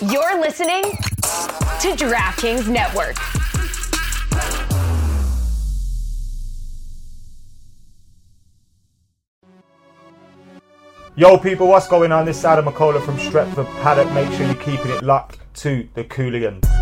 You're listening to DraftKings Network. Yo, people, what's going on? This is Adam McCullough from Stretford Paddock. Make sure you're keeping it locked to the Cooligans.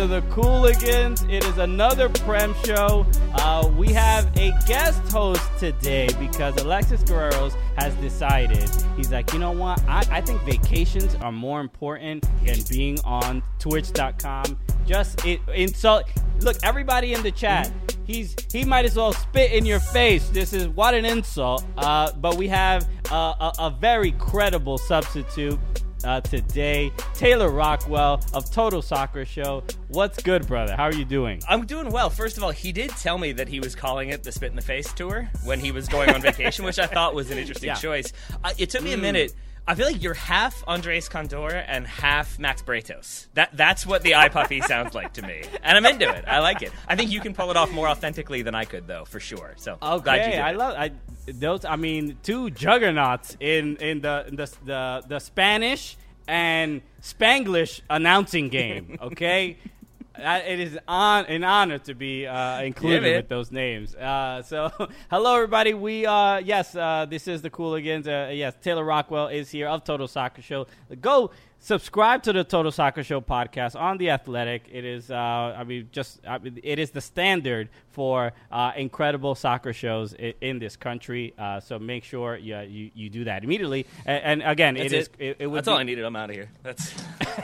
To the Cooligans. It is another Prem show. Uh, we have a guest host today because Alexis Guerreros has decided. He's like, you know what? I, I think vacations are more important than being on Twitch.com. Just it, insult. Look, everybody in the chat. He's he might as well spit in your face. This is what an insult. Uh, but we have a, a very credible substitute uh, today, Taylor Rockwell of Total Soccer Show. What's good, brother? How are you doing? I'm doing well. First of all, he did tell me that he was calling it the Spit in the Face tour when he was going on vacation, which I thought was an interesting Yeah. choice. Uh, it took me a minute. I feel like you're half Andres Cantor and half Max Bretos. That that's what the eye puffy sounds like to me, and I'm into it. I like it. I think you can pull it off more authentically than I could, though, for sure. So glad you Okay, did I love I those. I mean, two juggernauts in in the in the the, the Spanish and Spanglish announcing game. Okay. It is on an honor to be uh, included with those names. Uh, so, hello everybody. We uh, yes, uh, this is the Cooligans. Uh, yes, Taylor Rockwell is here of Total Soccer Show. Go subscribe to the Total Soccer Show podcast on the Athletic. It is, uh, I mean, just I mean, it is the standard for uh, incredible soccer shows in, in this country. Uh, so make sure you, you you do that immediately. And, and again, That's it is it. it, it would That's all I needed. I'm out of here. That's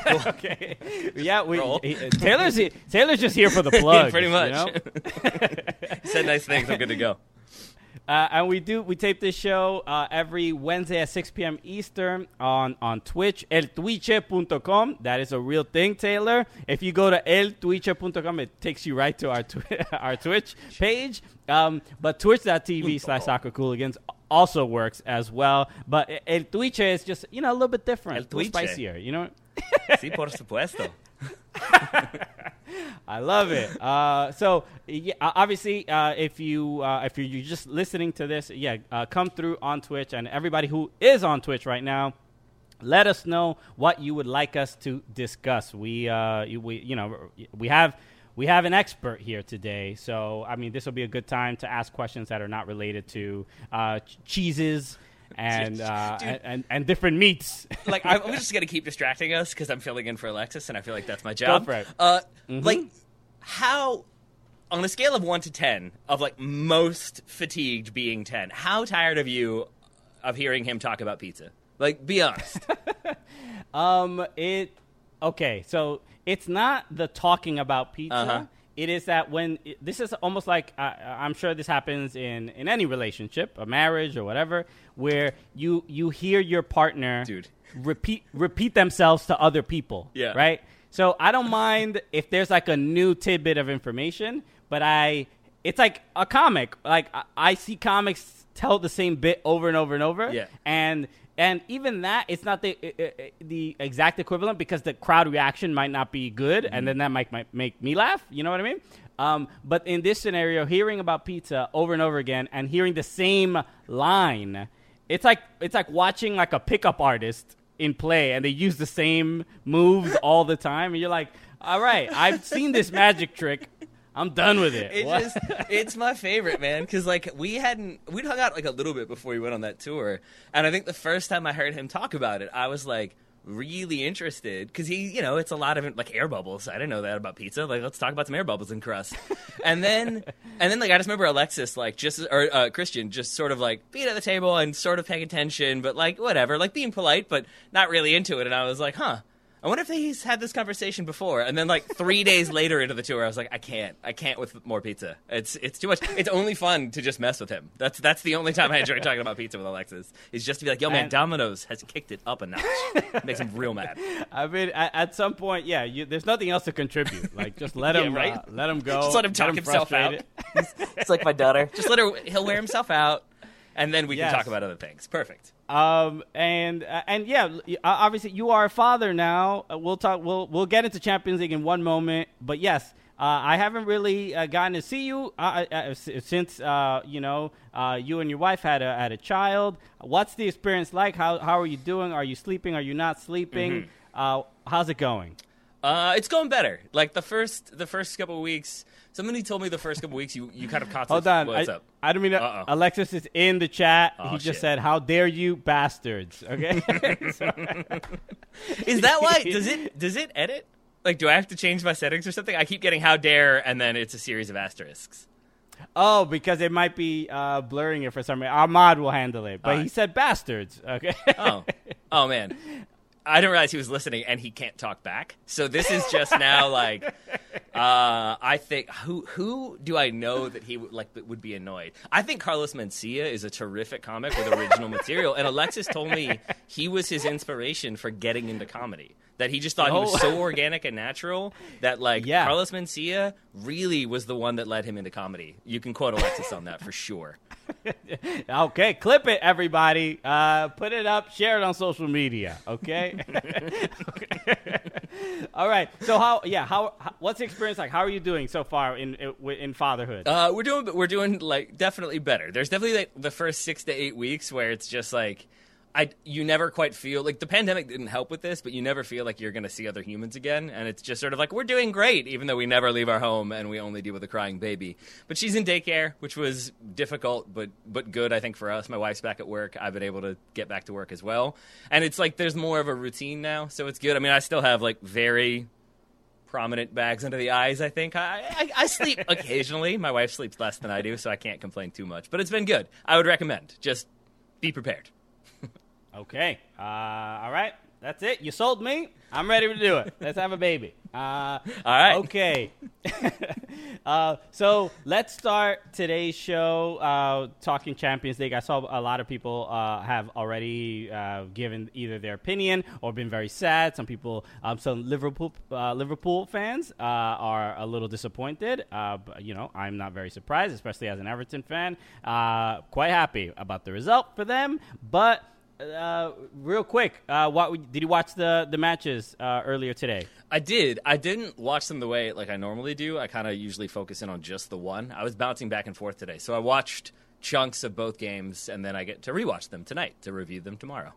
okay. Yeah, we he- Taylor's Taylor's just here for the plug. pretty much. You know? said nice things. I'm good to go. Uh, and we do we tape this show uh, every Wednesday at 6 p.m. Eastern on on Twitch, eltwitche.com. That is a real thing, Taylor. If you go to eltwitche.com, it takes you right to our twi- our Twitch page. Um, but twitch.tv slash soccer cooligans also works as well. But El Twitche is just you know a little bit different, El a little spicier. You know. Sí, por supuesto. I love it. Uh, so yeah, obviously, uh, if you uh, if you're just listening to this, yeah, uh, come through on Twitch, and everybody who is on Twitch right now. Let us know what you would like us to discuss. We, uh, we, you know, we have we have an expert here today, so I mean, this will be a good time to ask questions that are not related to uh, cheeses and, uh, Dude. and and different meats. like I'm just gonna keep distracting us because I'm filling in for Alexis, and I feel like that's my job. Uh, Like, how on a scale of one to ten, of like most fatigued being ten, how tired of you of hearing him talk about pizza? Like, be honest. Um, it okay. So it's not the talking about pizza. Uh-huh. It is that when it- this is almost like uh, I'm sure this happens in in any relationship, a marriage or whatever, where you you hear your partner Dude. repeat repeat themselves to other people. Yeah. Right. So I don't mind if there's like a new tidbit of information, but I it's like a comic. Like I, I see comics tell the same bit over and over and over. Yeah. And and even that, it's not the uh, the exact equivalent because the crowd reaction might not be good, and then that might, might make me laugh. You know what I mean? Um, but in this scenario, hearing about pizza over and over again and hearing the same line, it's like it's like watching like a pickup artist in play, and they use the same moves all the time, and you're like, all right, I've seen this magic trick. I'm done with it. It just it's my favorite, man, because like we hadn't we'd hung out like a little bit before we went on that tour, and I think the first time I heard him talk about it, I was like really interested because he, you know, it's a lot of like air bubbles. I didn't know that about pizza. Like, let's talk about some air bubbles in crust, and then and then like I just remember Alexis like just or uh, Christian just sort of like being at the table and sort of paying attention, but like whatever, like being polite, but not really into it, and I was like, huh. I wonder if he's had this conversation before. And then, like three days later into the tour, I was like, I can't, I can't with more pizza. It's it's too much. It's only fun to just mess with him. That's that's the only time I enjoy talking about pizza with Alexis. Is just to be like, Yo, man, And- Domino's has kicked it up a notch. Makes him real mad. I mean, at, at some point, yeah, you, there's nothing else to contribute. Like, just let Yeah, him, right? uh, let him go. Just let him talk himself out. It's like my daughter. Just let her. He'll wear himself out. and then we Yes. can talk about other things. Perfect. Um, and uh, and yeah, obviously you are a father now. Uh, we'll talk. We'll we'll get into Champions League in one moment. But yes, uh, I haven't really uh, gotten to see you uh, uh, since uh, you know uh, you and your wife had a had a child. What's the experience like? How how are you doing? Are you sleeping? Are you not sleeping? Mm-hmm. Uh, how's it going? Uh, it's going better. Like the first the first couple of weeks. Somebody told me the first couple weeks you, you kind of caught. Hold on. What's I, up? I don't mean to, Uh-oh. Alexis is in the chat. Oh, he just shit. said, "How dare you, bastards!" Okay. Is that why? Does it does it edit? Like, do I have to change my settings or something? I keep getting "how dare" and then it's a series of asterisks. Oh, because it might be uh, blurring it for some reason. Ahmad will handle it, but he said bastards. Okay. Oh, oh man, I didn't realize he was listening and he can't talk back. So this is just now like, uh, I think who who do I know that he would like that would be annoyed? I think Carlos Mencia is a terrific comic with original material, and Alexis told me he was his inspiration for getting into comedy. That he just thought he was so organic and natural that like Yeah. Carlos Mencia really was the one that led him into comedy. You can quote Alexis on that for sure. okay, clip it, everybody. Uh, put it up, share it on social media. Okay. All right. So how? Yeah. How, how? What's the experience like? How are you doing so far in in, in fatherhood? Uh, we're doing we're doing like definitely better. There's definitely like the first six to eight weeks where it's just like I you never quite feel like the pandemic didn't help with this, but you never feel like you're going to see other humans again, and it's just sort of like we're doing great, even though we never leave our home and we only deal with a crying baby. But she's in daycare, which was difficult, but but good I think for us. My wife's back at work. I've been able to get back to work as well, and it's like there's more of a routine now, so it's good. I mean, I still have like very prominent bags under the eyes. I think I, I, I sleep occasionally. My wife sleeps less than I do, so I can't complain too much. But it's been good. I would recommend. Just be prepared. Okay. Uh, all right. That's it. You sold me. I'm ready to do it. Let's have a baby. Uh, All right. Okay. uh, so let's start today's show uh, talking Champions League. I saw a lot of people uh, have already uh, given either their opinion or been very sad. Some people, um, some Liverpool uh, Liverpool fans uh, are a little disappointed. Uh, but, you know, I'm not very surprised, especially as an Everton fan. Uh, quite happy about the result for them, but. Uh, real quick, uh, what did you watch the the matches uh, earlier today? I did. I didn't watch them the way like I normally do. I kind of usually focus in on just the one. I was bouncing back and forth today, so I watched chunks of both games, and then I get to rewatch them tonight to review them tomorrow.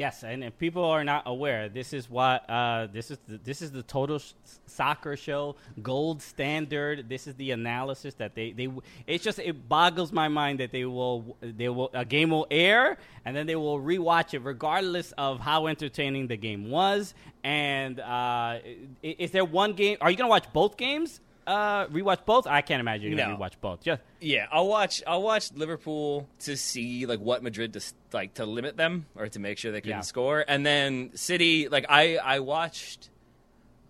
Yes, and if people are not aware, this is what uh, this is. The, this is the total s- soccer show gold standard. This is the analysis that they they. It's just it boggles my mind that they will they will a game will air and then they will rewatch it regardless of how entertaining the game was. And uh, is there one game? Are you gonna watch both games? Uh, rewatch both? I can't imagine you're gonna No. rewatch both. Just Yeah, I'll watch. I'll watch Liverpool to see like what Madrid to like to limit them or to make sure they couldn't Yeah. score, and then City. Like I, I watched.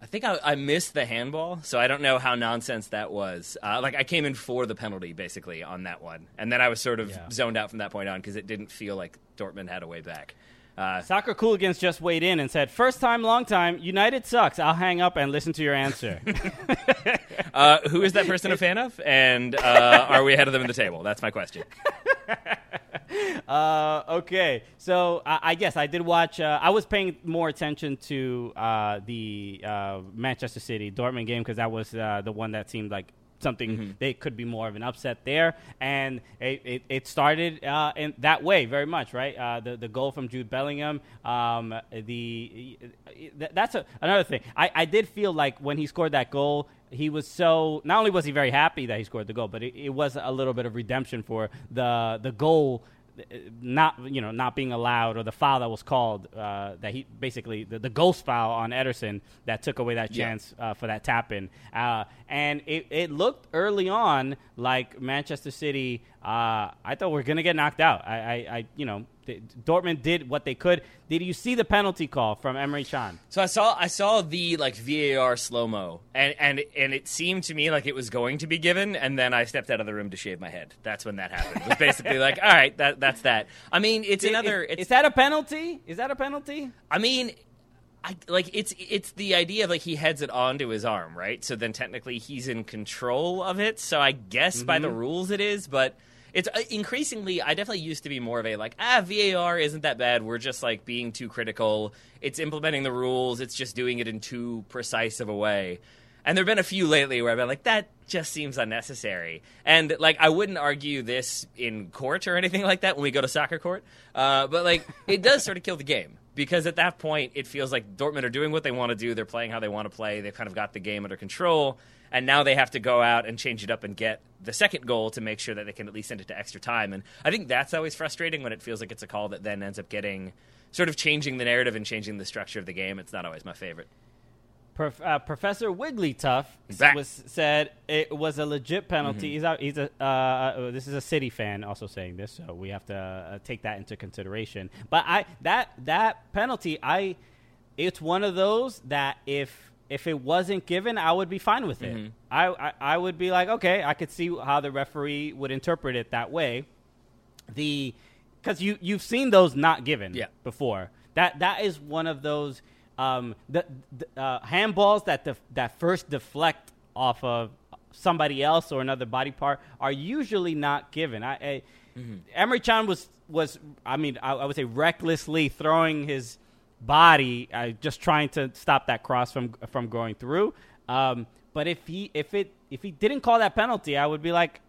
I think I, I missed the handball, so I don't know how nonsense that was. Uh, like I came in for the penalty basically on that one, and then I was sort of Yeah. zoned out from that point on because it didn't feel like Dortmund had a way back. Uh, Soccer Cooligans just weighed in and said, First time, long time, United sucks. I'll hang up and listen to your answer. uh, who is that person a fan of, and uh, are we ahead of them in the table? That's my question. uh, okay, so I I guess I did watch. Uh, I was paying more attention to uh, the uh, Manchester City Dortmund game because that was uh, the one that seemed like something they could be more of an upset there, and it, it, it started uh, in that way very much, right? Uh, the the goal from Jude Bellingham, um, the that's a, another thing. I, I did feel like when he scored that goal. He was so not only was he very happy that he scored the goal, but it, it was a little bit of redemption for the the goal not you know not being allowed or the foul that was called uh, that he basically the, the ghost foul on Ederson that took away that Yeah. chance uh, for that tap in uh, and it, it looked early on like Manchester City uh, I thought we are gonna get knocked out I, I, I you know th- Dortmund did what they could did you see the penalty call from Emre Can So I saw I saw the like VAR slow mo, and and and it seemed to me like it was going to be given, and then I stepped out of the room to shave my head. That's when that happened. It was basically like, all right, that that's that. I mean, it's another. is, It's, is that a penalty is that a penalty I mean. I, like it's it's the idea of like he heads it onto his arm, right? So then technically he's in control of it. So I guess by the rules it is, but it's uh, increasingly. I definitely used to be more of a like ah VAR isn't that bad. We're just like being too critical. It's implementing the rules. It's just doing it in too precise of a way. And there've been a few lately where I've been like, that just seems unnecessary. And like, I wouldn't argue this in court or anything like that when we go to soccer court. Uh, but like, it does sort of kill the game because at that point, it feels like Dortmund are doing what they want to do. They're playing how they want to play. They've kind of got the game under control. And now they have to go out and change it up and get the second goal to make sure that they can at least send it to extra time. And I think that's always frustrating when it feels like it's a call that then ends up getting sort of changing the narrative and changing the structure of the game. It's not always my favorite. Prof, uh, Professor Wigglytuff was said it was a legit penalty. Mm-hmm. He's out, he's a uh, uh, this is a City fan also saying this, so we have to uh, take that into consideration. But I that that penalty, I it's one of those that if if it wasn't given, I would be fine with it. Mm-hmm. I, I I would be like, okay, I could see how the referee would interpret it that way. The because you you've seen those not given Yeah. before. That that is one of those um, the, the uh, handballs that def- that first deflect off of somebody else or another body part are usually not given. I, I Emre Can was was I mean I, I would say recklessly throwing his body, uh, just trying to stop that cross from from going through. Um, but if he if it if he didn't call that penalty, I would be like,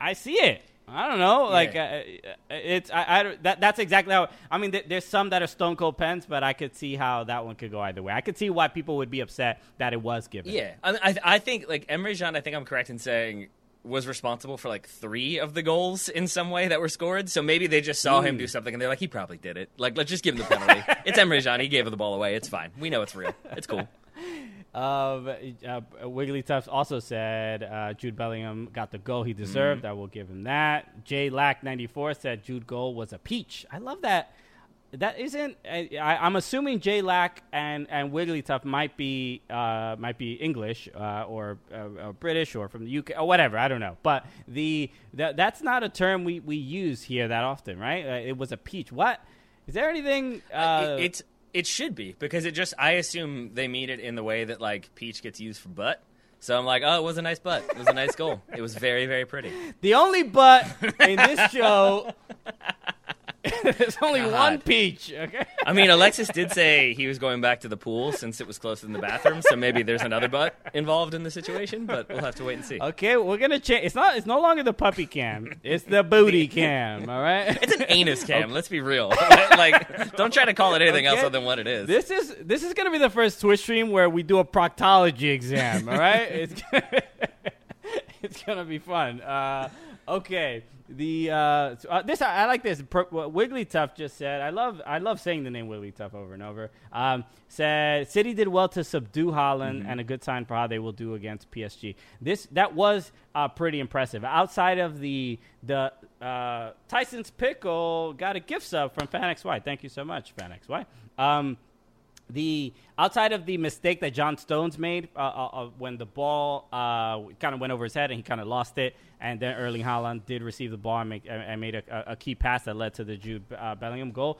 I see it. I don't know. Like uh, it's I, I that that's exactly how. I mean, th- there's some that are stone cold pens, but I could see how that one could go either way. I could see why people would be upset that it was given. Yeah, I, I, I think like Emre Can. I think I'm correct in saying was responsible for like three of the goals in some way that were scored. So maybe they just saw him do something and they're like, he probably did it. Like, let's just give him the penalty. it's Emre Can. He gave the ball away. It's fine. We know it's real. It's cool. Um, uh, Wigglytuff also said uh, Jude Bellingham got the goal he deserved. Mm-hmm. I will give him that. Jay Lack ninety four said Jude goal was a peach. I love that. That isn't. I, I- I'm assuming J Lack and and Wigglytuff might be uh, might be English uh, or, uh, or British or from the UK or whatever. I don't know. But the that, that's not a term we, we use here that often, right? Uh, it was a peach. What is there anything? Uh, it, it's it should be because it just I assume they mean it in the way that like peach gets used for butt. So I'm like, oh, it was a nice butt. It was a nice goal. It was very very pretty. The only butt in this show, there's only God. one peach. Okay. I mean, Alexis did say he was going back to the pool since it was closer than the bathroom. So maybe there's another butt involved in the situation, but we'll have to wait and see. Okay, we're gonna change. It's not. It's no longer the puppy cam. It's the booty cam. All right. It's an anus cam. Let's be real. like, don't try to call it anything else other than what it is. This is this is gonna be the first Twitch stream where we do a proctology exam. All right. it's it's gonna be fun. Uh, okay. The uh, so, uh, this I, I like this. Pro, what Wigglytuff just said. I love I love saying the name Wigglytuff over and over. Um, said City did well to subdue Haaland, and a good sign for how they will do against PSG. This that was uh, pretty impressive. Outside of the the uh, Tyson's pickle got a gift sub from FanXY. Thank you so much, FanXY. Um, the outside of the mistake that John Stones made uh, uh, uh, when the ball uh, kind of went over his head and he kind of lost it, and then Erling Haaland did receive the ball and, make, and- and made a, a- key pass that led to the Jude uh, Bellingham goal.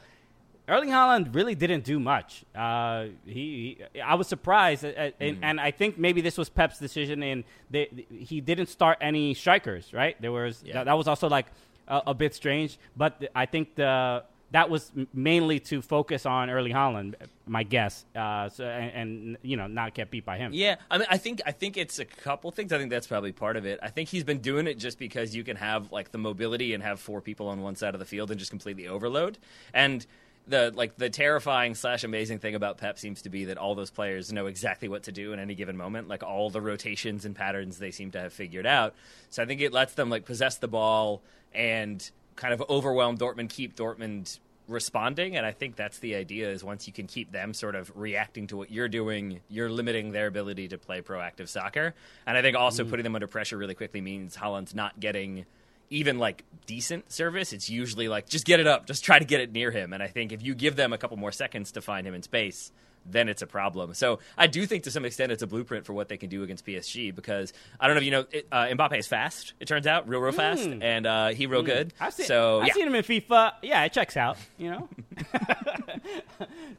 Erling Haaland really didn't do much. Uh, he, he, I was surprised, uh, uh, and, and I think maybe this was Pep's decision. In they, he didn't start any strikers, right? There was Yeah. that, that was also like a, a bit strange, but I think the that was mainly to focus on Erling Haaland, my guess. Uh, so and, and you know not get beat by him. Yeah, I mean, I think I think it's a couple things. I think that's probably part of it. I think he's been doing it just because you can have like the mobility and have four people on one side of the field and just completely overload. And the like the terrifying slash amazing thing about Pep seems to be that all those players know exactly what to do in any given moment. Like all the rotations and patterns they seem to have figured out. So I think it lets them like possess the ball and kind of overwhelm Dortmund, keep Dortmund responding. And i think that's the idea is once you can keep them sort of reacting to what you're doing you're limiting their ability to play proactive soccer. And i think also mm. putting them under pressure really quickly means Haaland's not getting even like decent service. It's usually like just get it up just try to get it near him. And i think if you give them a couple more seconds to find him in space then it's a problem. So I do think to some extent it's a blueprint for what they can do against PSG because I don't know if you know it, uh, Mbappe is fast. It turns out real real fast and uh, he real good. I've seen, so I've yeah. seen him in FIFA. Yeah, it checks out. You know.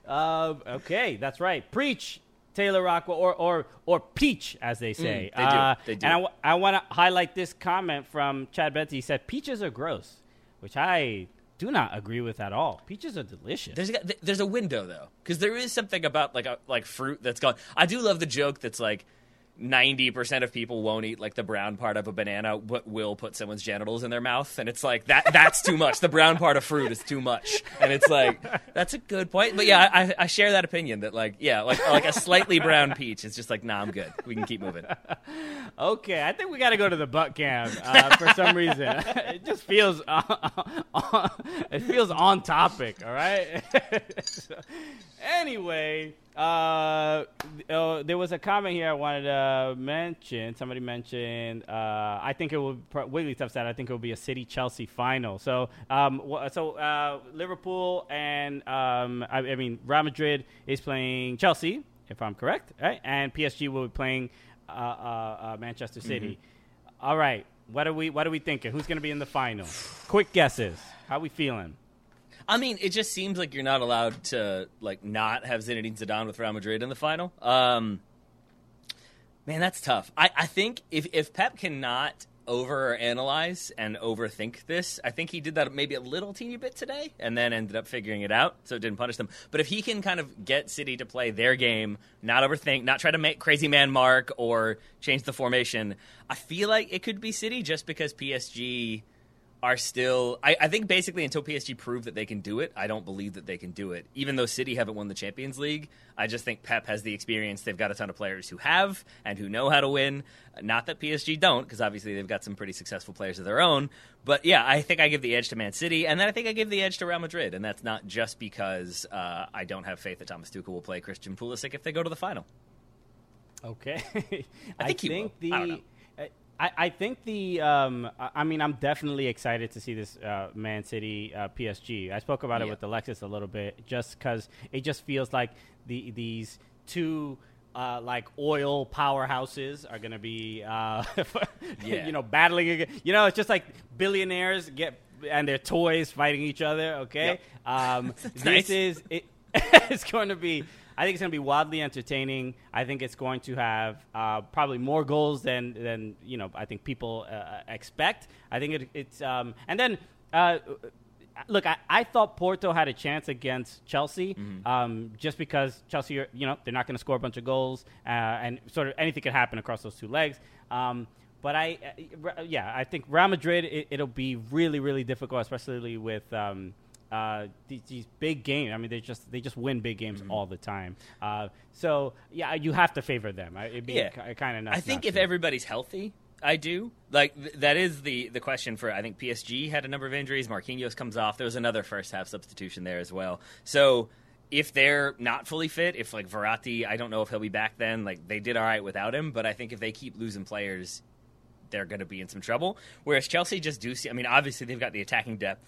uh, okay, that's right. Preach. Taylor Rockwell, or or or Peach, as they say. Mm, they do. Uh, They do. And I, w- I want to highlight this comment from Chad Betsy. He said peaches are gross, which I do not agree with at all. Peaches are delicious. There's a, there's a window though, because there is something about like a, like fruit that's gone. I do love the joke that's like. Ninety percent of people won't eat like the brown part of a banana, but will put someone's genitals in their mouth, and it's like that. That's too much. The brown part of fruit is too much, and it's like that's a good point. But yeah, I, I share that opinion that like yeah, like like a slightly brown peach is just like nah, I'm good. We can keep moving. Okay, I think we got to go to the butt cam uh, for some reason. it just feels uh, it feels on topic. All right. So, anyway, uh, uh, there was a comment here I wanted to mention. Somebody mentioned. Uh, I think it will. Wigglytuff said. I think it will be a City Chelsea final. So, um, so uh, Liverpool and um, I, I mean Real Madrid is playing Chelsea, if I'm correct, right? And PSG will be playing uh, uh, uh, Manchester City. All right, what are we what are we thinking? Who's going to be in the final? Quick guesses. How we feeling? I mean, it just seems like you're not allowed to like not have Zinedine Zidane with Real Madrid in the final. Um, man, that's tough. I, I think if if Pep cannot overanalyze and overthink this, I think he did that maybe a little teeny bit today, and then ended up figuring it out, so it didn't punish them. But if he can kind of get City to play their game, not overthink, not try to make crazy man mark or change the formation, I feel like it could be City just because PSG are still I, I think basically until PSG prove that they can do it, I don't believe that they can do it. Even though City haven't won the Champions League, I just think Pep has the experience. They've got a ton of players who have and who know how to win. Not that PSG don't, because obviously they've got some pretty successful players of their own. But yeah, I think I give the edge to Man City, and then I think I give the edge to Real Madrid, and that's not just because uh, I don't have faith that Thomas Tuchel will play Christian Pulisic if they go to the final. Okay. I think he will. the I. I, I think the um, I mean I'm definitely excited to see this uh, Man City uh, PSG. I spoke about it with Alexis a little bit, just because it just feels like the these two uh, like oil powerhouses are gonna be uh, Yeah. you know battling again. You know, it's just like billionaires get and their toys fighting each other. Okay, um, this nice. is it, it's going to be. I think it's going to be wildly entertaining. I think it's going to have uh, probably more goals than than you know. I think people uh, expect. I think it, it's um, and then. Uh, Look, I, I thought Porto had a chance against Chelsea, um, just because Chelsea, are, you know, they're not going to score a bunch of goals, uh, and sort of anything could happen across those two legs. Um, but I, uh, yeah, I think Real Madrid, it, it'll be really, really difficult, especially with um, uh, these, these big games. I mean, they just they just win big games all the time. Uh, so yeah, you have to favor them. I- It'd be Yeah. kind of nuts. I think if to. everybody's healthy, I do. Like th- that is the the question for I think PSG had a number of injuries. Marquinhos comes off. There was another first half substitution there as well. So if they're not fully fit, if like Verratti, I don't know if he'll be back then. Like they did all right without him, but I think if they keep losing players, they're going to be in some trouble. Whereas Chelsea just do see. I mean, obviously they've got the attacking depth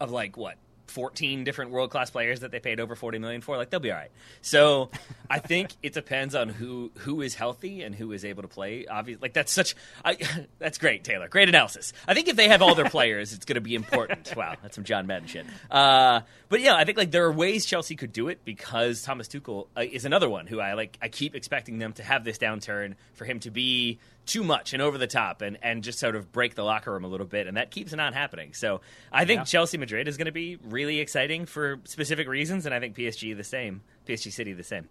of like what. 14 different world class players that they paid over 40 million for like they'll be all right. So, I think it depends on who who is healthy and who is able to play. Obviously, like that's such I, that's great, Taylor. Great analysis. I think if they have all their players, it's going to be important. Wow, that's some John Madden shit. Uh, but yeah, I think like there are ways Chelsea could do it because Thomas Tuchel uh, is another one who I like I keep expecting them to have this downturn for him to be too much and over the top and, and just sort of break the locker room a little bit, and that keeps not happening. So I think Yeah. Chelsea Madrid is going to be really exciting for specific reasons, and I think PSG the same, PSG City the same.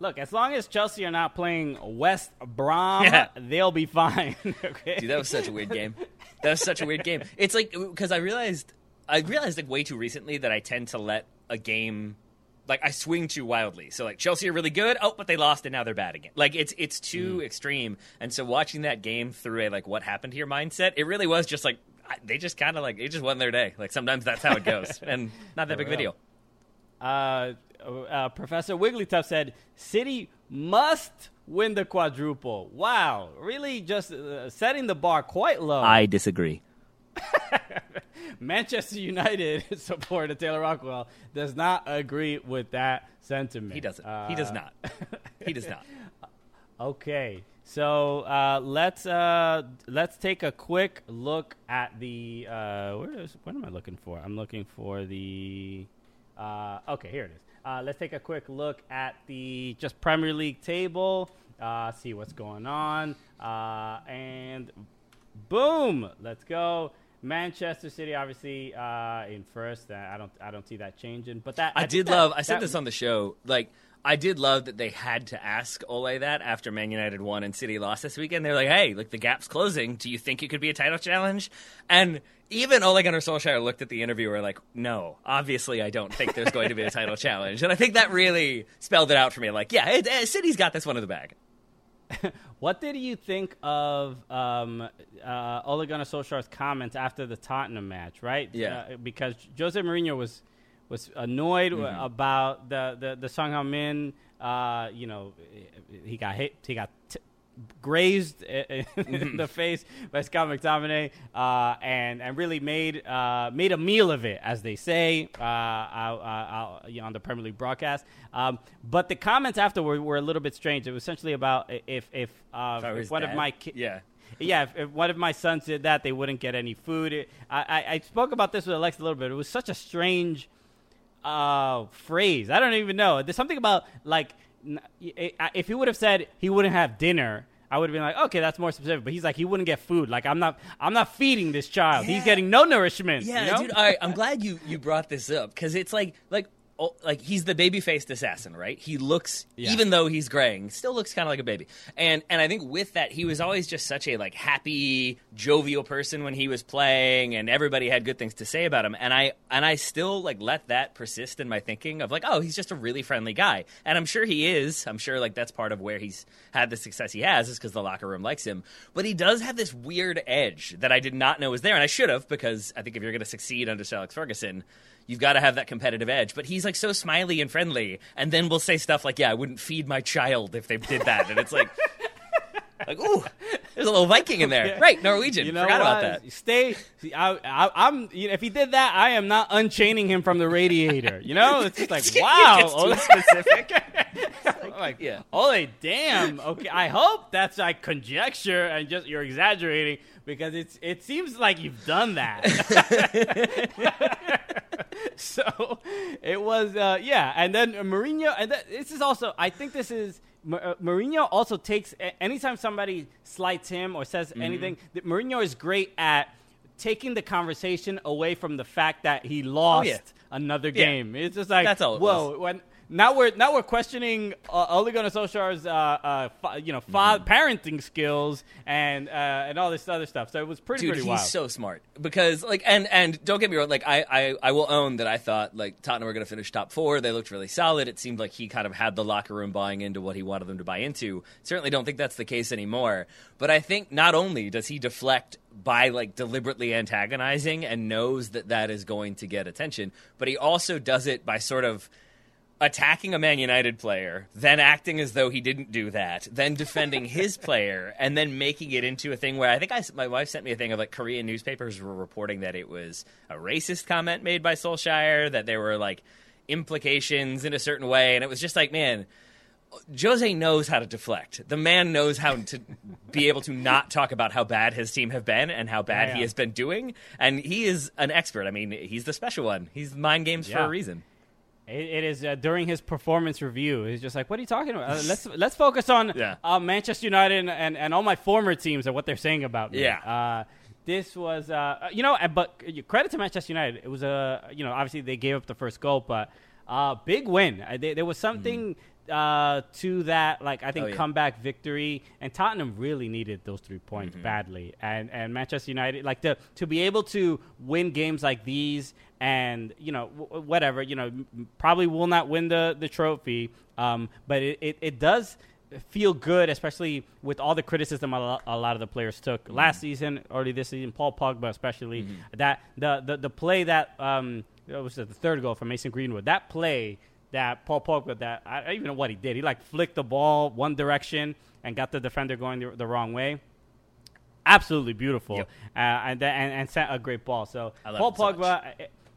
look as long as Chelsea are not playing West Brom, Yeah. they'll be fine. okay, Dude, that was such a weird game. That was such a weird game. It's like because I realized I realized like way too recently that I tend to let a game like I swing too wildly. So like Chelsea are really good, oh, but they lost and now they're bad again. Like it's it's too extreme. And so watching that game through a like what happened here mindset, it really was just like I, they just kind of like it just wasn't their day. Like sometimes that's how it goes, and not that big of a deal. uh, uh, Professor Wigglytuff said City must win the quadruple. Wow, really just uh, setting the bar quite low. I disagree. Manchester United supporter Taylor Rockwell does not agree with that sentiment. He doesn't. he does Uh, not. He does not. Okay, so uh, let's uh, let's take a quick look at the uh, where is what am I looking for? I'm looking for the Uh, okay, here it is. Uh, let's take a quick look at the just Premier League table. Uh, see what's going on. Uh, and boom, let's go. Manchester City, obviously uh, in first. Uh, I don't, I don't see that changing. But that I, think did that- love. I said this on the show. Like I did love that they had to ask Ole that after Man United won and City lost this weekend. They're like, "Hey, like the gap's closing. Do you think it could be a title challenge?" And even Ole Gunnar Solskjaer looked at the interviewer like, "No, obviously, I don't think there's going to be a title challenge." And I think that really spelled it out for me. Like, yeah, it, uh, City's got this one in the bag. What did you think of um, uh, Ole Gunnar Solskjaer's comments after the Tottenham match? Right? Yeah. Uh, because Jose Mourinho was was annoyed Mm-hmm. about the the the Sung Min. Uh, you know, he got hit. He got. T- grazed in Mm-hmm. the face by Scott McTominay, uh, and and really made uh, made a meal of it, as they say, uh, uh, out, you know, on the Premier League broadcast. Um, but the comments after were, a little bit strange. It was essentially about if if, uh, If one of my. Yeah. Yeah, if, if one of my sons did that, they wouldn't get any food. It- I, I, I spoke about this with Alex a little bit. It was such a strange uh, phrase. I don't even know. There's something about like n- i- i- Eh, if he would have said he wouldn't have dinner, I would have been like, okay, that's more specific. But he's like, he wouldn't get food. Like I'm not, I'm not feeding this child. He's getting no nourishment. Yeah, you know? dude. All right, I'm glad you you brought this up because it's like like Oh, like he's the baby faced assassin, right? He looks Yeah. even though he's graying, still looks kind of like a baby. And and I think with that, he was always just such a like happy, jovial person when he was playing, and everybody had good things to say about him. And I and I still like let that persist in my thinking of like, oh, he's just a really friendly guy, and I'm sure he is. I'm sure like that's part of where he's had the success he has is because the locker room likes him. But he does have this weird edge that I did not know was there, and I should have because I think if you're going to succeed under Alex Ferguson, you've got to have that competitive edge. But he's like so smiley and friendly, and then we'll say stuff like, "Yeah, I wouldn't feed my child if they did that," and it's like. Like, ooh, there's a little Viking in there. Right, Norwegian. You know Forgot what? about that. Stay. see, I, I, I'm. You know, if he did that, I am not unchaining him from the radiator. You know, it's just like wow. It gets too oh, Ole- specific. like, yeah. Holy damn. Okay, I hope that's like conjecture and just you're exaggerating because it's it seems like you've done that. so it was uh, yeah, and then Mourinho, and th- this is also I think this is. Ma- uh, Mourinho also takes a- anytime somebody slights him or says Mm-hmm. anything. That Mourinho is great at taking the conversation away from the fact that he lost Oh, yeah. another Yeah. game. It's just like That's all it whoa, was. when now we're now we're questioning uh, Ole Gunnar Solskjaer's uh, uh, fa- you know fa- Mm-hmm. parenting skills and uh, and all this other stuff. So it was pretty Dude, pretty he's wild. so smart because like and and don't get me wrong, like I I, I will own that I thought like Tottenham were going to finish top four. They looked really solid. It seemed like he kind of had the locker room buying into what he wanted them to buy into. Certainly don't think that's the case anymore. But I think not only does he deflect by like deliberately antagonizing and knows that that is going to get attention, but he also does it by sort of attacking a Man United player, then acting as though he didn't do that, then defending his player, and then making it into a thing where I think I, my wife sent me a thing of like Korean newspapers were reporting that it was a racist comment made by Solskjaer, that there were like implications in a certain way, and it was just like, man. Jose knows how to deflect. The man knows how to be able to not talk about how bad his team have been and how bad Yeah. he has been doing. And he is an expert. I mean, he's the special one. He's mind games for a reason. It, it is uh, during his performance review. He's just like, "What are you talking about? Uh, let's let's focus on Yeah. uh, Manchester United and, and, and all my former teams and what they're saying about me." Yeah. Uh, this was, uh, you know, uh, but credit to Manchester United. It was a, you know, obviously they gave up the first goal, but uh, big win. Uh, they, there was something uh, to that, like I think Oh, yeah. comeback victory, and Tottenham really needed those three points badly, and and Manchester United, like to to be able to win games like these, and you know w- whatever, you know probably will not win the the trophy, um, but it, it, it does feel good, especially with all the criticism a lot, a lot of the players took last season, early this season. Paul Pogba, especially that the, the the play that um it was the third goal from Mason Greenwood. That play that Paul Pogba that I don't even know what he did. He like flicked the ball one direction and got the defender going the, the wrong way. Absolutely beautiful, Yep. uh, and, and and sent a great ball. So Paul it so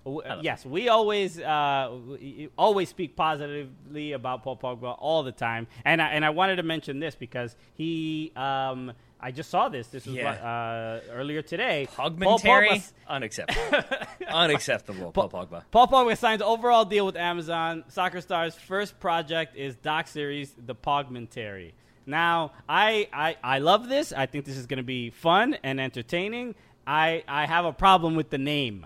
much. Pogba. w- I love yes, we always uh, we always speak positively about Paul Pogba all the time, and I, and I wanted to mention this because he um, I just saw this. This was Yeah. uh, earlier today. Paul Pogmentary, unacceptable, unacceptable. Paul Pogba. Paul Pogba signs overall deal with Amazon. Soccer Star's first project is doc series The Pogmentary. Now, I, I I love this. I think this is going to be fun and entertaining. I I have a problem with the name.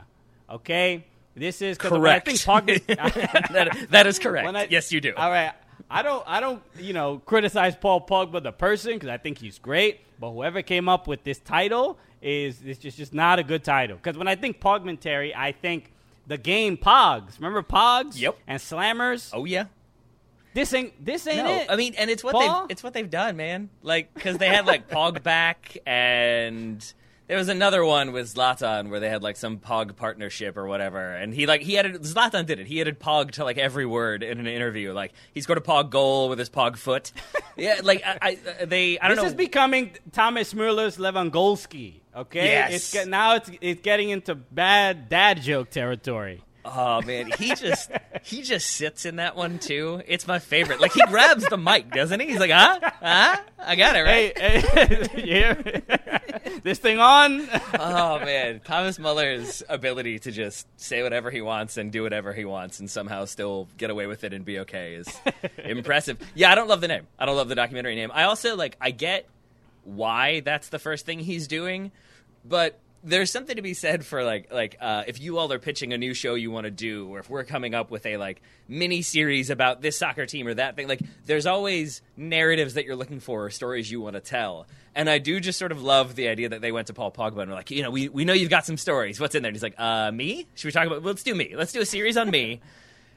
Okay, this is when I Correct. think Pogment. that, that is correct. I- yes, you do. All right. I don't, I don't, you know, criticize Paul Pogba the person because I think he's great. But whoever came up with this title is is just just not a good title. Because when I think Pogmentary, I think the game Pogs. Remember Pogs? Yep. And Slammers. oh yeah. This ain't this ain't No, it. I mean, and it's what Paul? they've it's what they've done, man. Like because they had like Pog back, and there was another one with Zlatan where they had like some Pog partnership or whatever, and he like he added Zlatan did it. He added Pog to like every word in an interview. Like he scored a Pog goal with his Pog foot. yeah, like I, I they I don't this know. is becoming Thomas Muller's Lewandowski. Okay. Yes. It's now it's it's getting into bad dad joke territory. Oh man, he just he just sits in that one too. It's my favorite. Like he grabs the mic, doesn't he? He's like, huh, huh? I got it right. Hey, hey this thing on? Oh man, Thomas Muller's ability to just say whatever he wants and do whatever he wants and somehow still get away with it and be okay is impressive. Yeah, I don't love the name. I don't love the documentary name. I also like I get why that's the first thing he's doing, but there's something to be said for like like uh, if you all are pitching a new show you want to do, or if we're coming up with a like mini series about this soccer team or that thing, like there's always narratives that you're looking for or stories you want to tell. And I do just sort of love the idea that they went to Paul Pogba and were like, you know, we, we know you've got some stories. What's in there? And he's like, uh, me? Should we talk about? Let's do me. Let's do a series on me.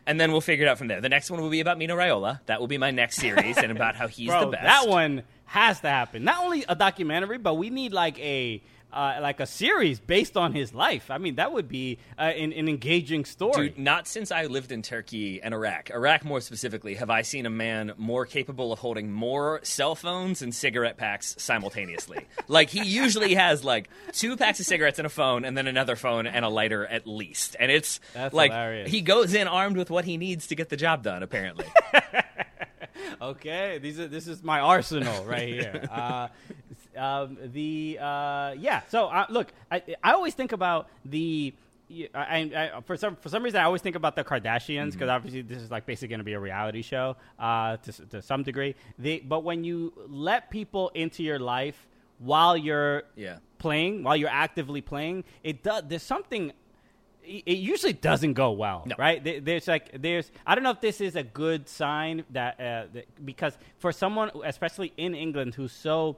And then we'll figure it out from there. The next one will be about Mino Raiola. That will be my next series, and about how he's Bro, the best. that one has to happen. Not only a documentary, but we need like a uh, like a series based on his life. I mean, that would be uh, an, an engaging story. Dude, not since I lived in Turkey and Iraq, Iraq more specifically, have I seen a man more capable of holding more cell phones and cigarette packs simultaneously. like he usually has like two packs of cigarettes and a phone, and then another phone and a lighter at least. And it's That's like hilarious. he goes in armed with what he needs to get the job done. Apparently, Okay, these are this is my arsenal right here. uh, um, the uh, yeah. So uh, look, I I always think about the. I, I, for some for some reason, I always think about the Kardashians because obviously this is like basically going to be a reality show uh, to to some degree. They, but when you let people into your life while you're Yeah. playing, while you're actively playing, it does. There's something it usually doesn't go well, No. right? There's like there's I don't know if this is a good sign that, uh, that because for someone especially in England who's so-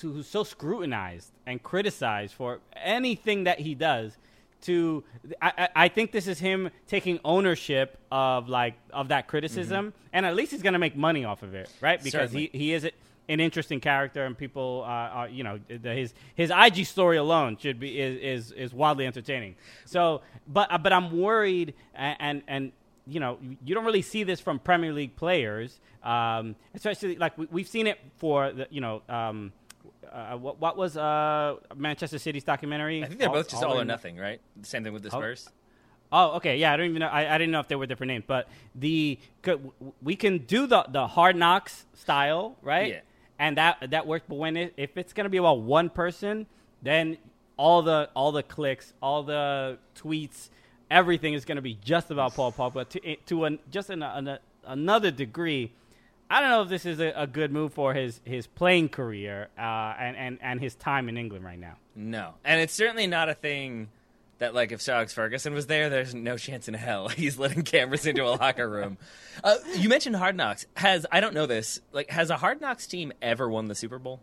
who's so scrutinized and criticized for anything that he does to I, I think this is him taking ownership of like of that criticism. And at least he's gonna make money off of it right? Because Certainly. he, he is an interesting character and people uh, are you know the, his his IG story alone should be is is, is wildly entertaining. So but uh, but I'm worried and and, and you know, you don't really see this from Premier League players, um, especially like we, we've seen it for the, you know, um, uh, what, what was uh, Manchester City's documentary? I think they're both just all, or in- nothing, right? Same thing with the Oh. Spurs. Oh, okay. Yeah, I don't even know. I, I didn't know if they were different names, but the we can do the the hard knocks style, right? Yeah. And that that works. But when it, if it's gonna be about one person, then all the all the clicks, all the tweets, everything is gonna be just about Paul Pogba to to an, just in a, an, another degree. I don't know if this is a, a good move for his his playing career uh, and, and and his time in England right now. No, and it's certainly not a thing that like if Sir Alex Ferguson was there, there's no chance in hell he's letting cameras into a locker room. Uh, you mentioned Hard Knocks. Has I don't know this. Like, has a Hard Knocks team ever won the Super Bowl?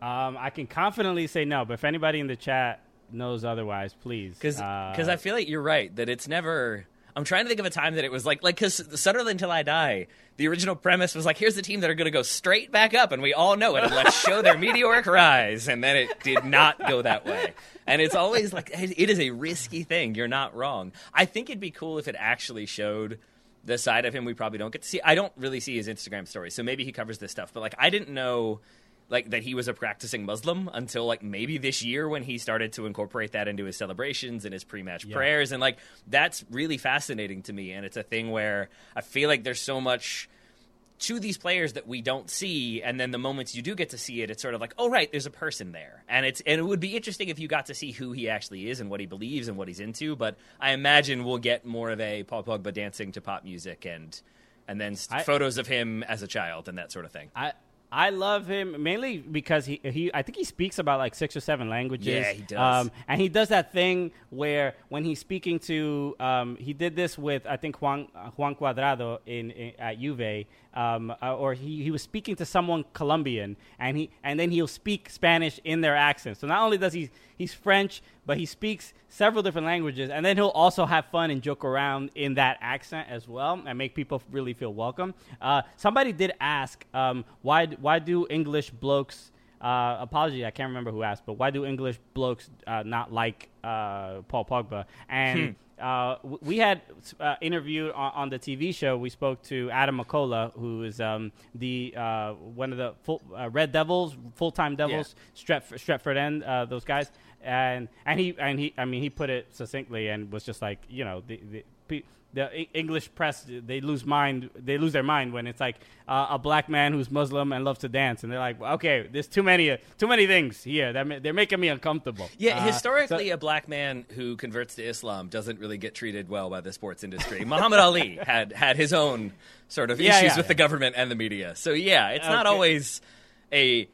Um, I can confidently say no, but if anybody in the chat knows otherwise, please. Because uh, I feel like you're right that it's never. I'm trying to think of a time that it was like like because Sunderland Until I Die. The original premise was like, here's the team that are going to go straight back up, and we all know it, and let's show their meteoric rise. And then it did not go that way. And it's always like it is a risky thing. You're not wrong. I think it'd be cool if it actually showed the side of him we probably don't get to see. I don't really see his Instagram stories, so maybe he covers this stuff. But like, I didn't know like that he was a practicing Muslim until like maybe this year when he started to incorporate that into his celebrations and his pre-match prayers, and like that's really fascinating to me. And it's a thing where I feel like there's so much to these players that we don't see, and then the moments you do get to see it, it's sort of like, oh right, there's a person there, and it's and it would be interesting if you got to see who he actually is and what he believes and what he's into. But I imagine we'll get more of a Paul Pogba dancing to pop music and and then I- photos of him as a child and that sort of thing. I I love him mainly because he he I think he speaks about like six or seven languages. Yeah, he does. Um, and he does that thing where when he's speaking to um, he did this with I think Juan Juan Cuadrado in, in at Juve. Um, uh, or he, he was speaking to someone Colombian, and he and then he'll speak Spanish in their accent. So not only does he he's French, but he speaks several different languages, and then he'll also have fun and joke around in that accent as well, and make people really feel welcome. Uh, somebody did ask um, why why do English blokes uh, apology, I can't remember who asked, but why do English blokes uh, not like uh, Paul Pogba? And uh, we had uh, interviewed on, on the TV show. We spoke to Adam McCullough, who is um, the uh, one of the full, uh, Red Devils, full time Devils, Stretford, Stretford End, uh, those guys. And and he and he, I mean, he put it succinctly and was just like, you know, the. the the English press they lose mind they lose their mind when it's like uh, a black man who's Muslim and loves to dance and they're like okay there's too many uh, too many things here that they're making me uncomfortable Yeah, Uh, historically, so- a black man who converts to Islam doesn't really get treated well by the sports industry. Muhammad Ali had had his own sort of Yeah, issues yeah, with yeah. the government and the media. So yeah, it's not always a.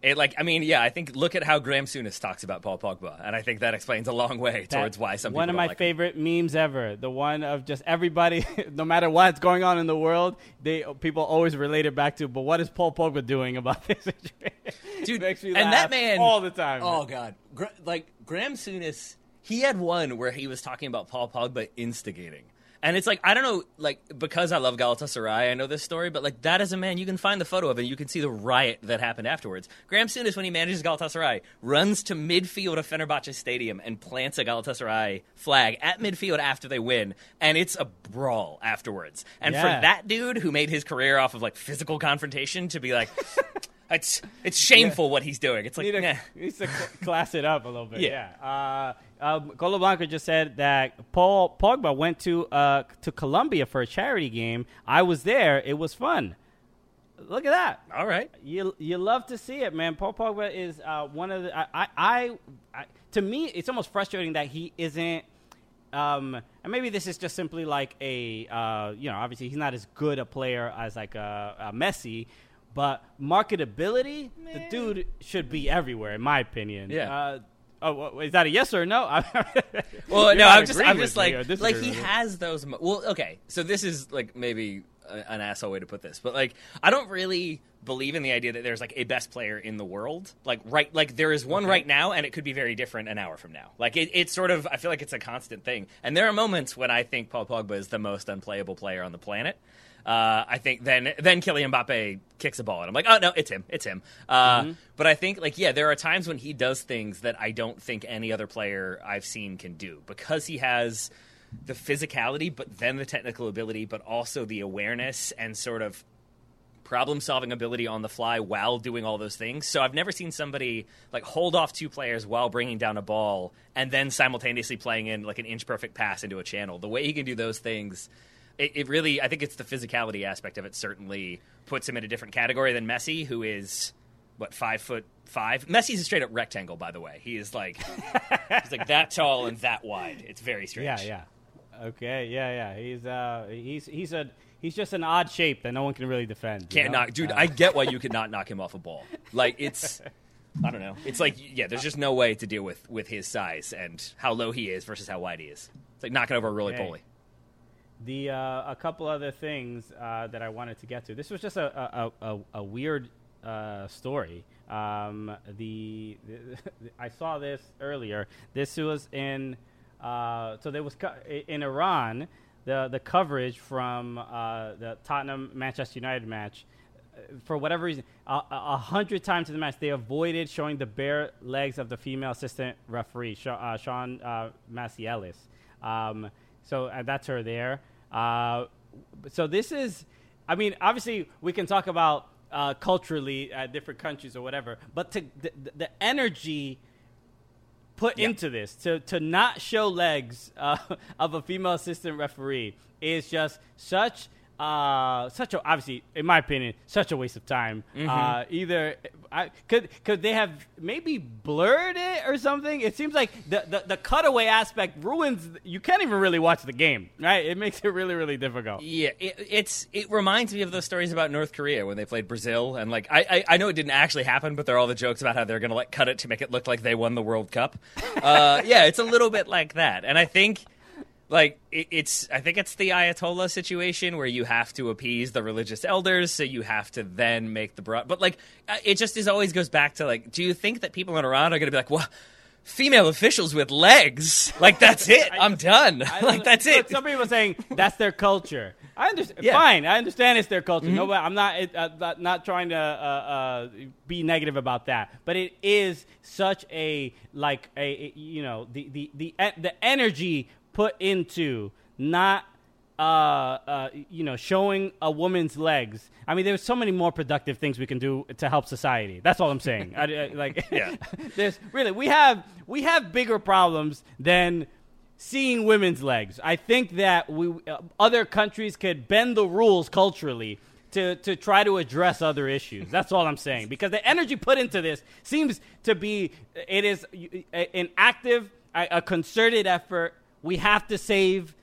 It like I mean yeah I think look at how Graham Souness talks about Paul Pogba and I think that explains a long way that- towards why some one of my like him. favorite memes ever the one of just everybody no matter what's going on in the world they people always relate it back to but what is Paul Pogba doing about this situation dude. makes me and that man all the time Oh god, Gra- like Graham Souness, he had one where he was talking about Paul Pogba instigating. And it's like I don't know, like because I love Galatasaray, I know this story, but like that is a man you can find the photo of, and you can see the riot that happened afterwards. Graham Souness, when he manages Galatasaray, runs to midfield of Fenerbahce Stadium and plants a Galatasaray flag at midfield after they win, and it's a brawl afterwards. And Yeah. for that dude who made his career off of like physical confrontation to be like, it's it's shameful what he's doing. It's like, need to, nah. needs to cl- class it up a little bit. Yeah. Yeah. Uh, um, Colo Blanco just said that Paul Pogba went to uh, to Colombia for a charity game. I was there. It was fun. Look at that. all right. You you love to see it, man. Paul Pogba is uh, one of the. I, I, I, to me, it's almost frustrating that he isn't. Um, and maybe this is just simply like a, uh, you know, obviously he's not as good a player as like a, a Messi, but marketability, the dude should be everywhere, in my opinion. Yeah. Uh, oh, is that a yes or a no? Well, no, I'm just, I'm just like, like he has those. Mo- well, okay, so this is like maybe a, an asshole way to put this, but like I don't really believe in the idea that there's like a best player in the world. Like right, like there is one right now, and it could be very different an hour from now. Like it, it's sort of, I feel like it's a constant thing. And there are moments when I think Paul Pogba is the most unplayable player on the planet. Uh, I think then then Kylian Mbappe kicks a ball and I'm like, oh no, it's him, it's him. Uh, But I think like yeah, there are times when he does things that I don't think any other player I've seen can do because he has the physicality, but then the technical ability, but also the awareness and sort of problem solving ability on the fly while doing all those things. So I've never seen somebody like hold off two players while bringing down a ball and then simultaneously playing in like an inch perfect pass into a channel. The way he can do those things, it, it really, I think it's the physicality aspect of it certainly puts him in a different category than Messi, who is what five foot five. Messi's a straight up rectangle, by the way. He is like he's like that tall and that wide. It's very strange. Yeah, yeah. Okay, yeah, yeah. He's uh, he's he's a he's just an odd shape that no one can really defend. Can't know? knock, dude. I get why you could not knock him off a ball. Like it's, I don't know. It's like yeah, there's just no way to deal with with his size and how low he is versus how wide he is. It's like knocking over a roly Okay. poly. the uh, a couple other things uh, that I wanted to get to. This was just a a, a, a weird uh, story. Um, the, the I saw this earlier. This was in uh, so there was co- in Iran the the coverage from uh, the Tottenham Manchester United match. uh, For whatever reason, a a- hundred times in the match, they avoided showing the bare legs of the female assistant referee, uh, Sian uh, Massey-Ellis. Um, so uh, that's her there. So this is, I mean, obviously we can talk about culturally different countries or whatever, but to the, the energy put Yeah. into this to to not show legs uh, of a female assistant referee is just such uh, such a obviously, in my opinion, such a waste of time. Mm-hmm. Uh, either I could could they have maybe blurred it or something? It seems like the, the the cutaway aspect ruins. You can't even really watch the game, right? It makes it really really difficult. Yeah, it, it's it reminds me of those stories about North Korea when they played Brazil, and like I, I I know it didn't actually happen, but there are all the jokes about how they're gonna like cut it to make it look like they won the World Cup. Uh, yeah, it's a little bit like that, and I think like it, it's I think it's the Ayatollah situation where you have to appease the religious elders, so you have to then make the broad. But like uh, it just is always goes back to like, do you think that people in Iran are gonna be like, well? Female officials with legs, like that's it. I'm done. Like that's it. Some people are saying that's their culture. I understand. Yeah. Mm-hmm. Fine, I understand it's their culture. No, but I'm not uh, not- not trying to uh, uh, be negative about that. But it is such a like a, a- you know the the the the energy put into not uh, uh, you know showing a woman's legs. I mean, there's so many more productive things we can do to help society. That's all I'm saying. I, I- like, Yeah. there's really we have we have bigger problems than seeing women's legs. I think that we uh, other countries could bend the rules culturally to to try to address other issues. That's all I'm saying because the energy put into this seems to be it is an active a concerted effort. We have to save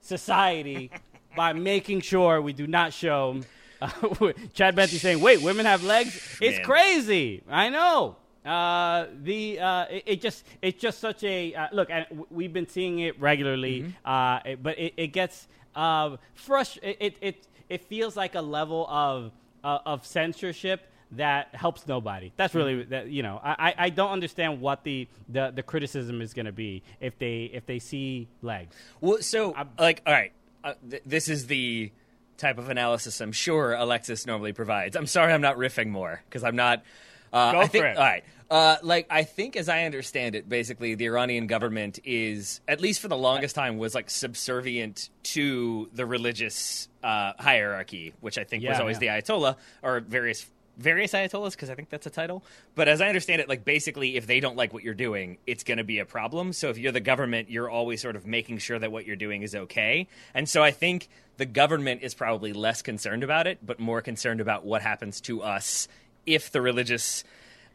society by making sure we do not show uh, Chad Bentley saying, "Wait, women have legs? It's Man. crazy." I know. Uh, the uh, it, it just it's just such a uh, look. And we've been seeing it regularly, uh, it- but it, it gets uh, frust- it, it it it feels like a level of uh, of censorship that helps nobody. That's really that you know. I, I- don't understand what the the, the criticism is going to be if they if they see legs. Well, so like, all right, uh, th- this is the type of analysis I'm sure Alexis normally provides. I'm sorry, I'm not riffing more because I'm not. Uh, Go I think, for it. All right. Uh, like I think, as I understand it, basically the Iranian government is, at least for the longest time, was like subservient to the religious uh, hierarchy, which I think was always yeah. the Ayatollah or various various ayatollahs because I think that's a title. But as I understand it, like basically, if they don't like what you're doing, it's going to be a problem. So if you're the government, you're always sort of making sure that what you're doing is okay. And so I think the government is probably less concerned about it, but more concerned about what happens to us if the religious.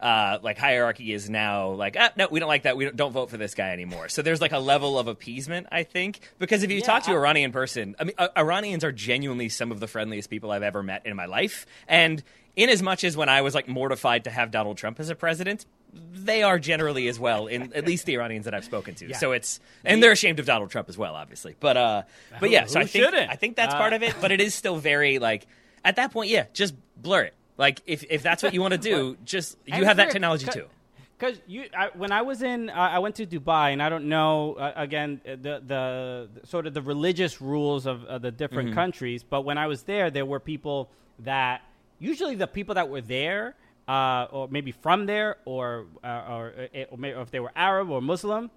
Uh, like hierarchy is now like ah, no we don't like that we don't, don't vote for this guy anymore so there's like a level of appeasement i think because if you Yeah, talk to I- Iranian person. I mean, uh, Iranians are genuinely some of the friendliest people I've ever met in my life. And in as much as when I was like mortified to have Donald Trump as a president, they are generally as well. In at least the Iranians that I've spoken to. Yeah. So it's and they're ashamed of Donald Trump as well, obviously. But uh, but yeah. So I think shouldn't? I think that's Uh, part of it. But it is still very like at that point, yeah, just blur it. Like if if that's what you want to do, just you And have that technology too. Because you, I, when I was in, uh, I went to Dubai, and I don't know uh, again uh, the, the the sort of the religious rules of uh, the different Mm-hmm. countries. But when I was there, there were people that usually the people that were there, uh, or maybe from there, or uh, or, uh, or, if they were Arab or Muslim,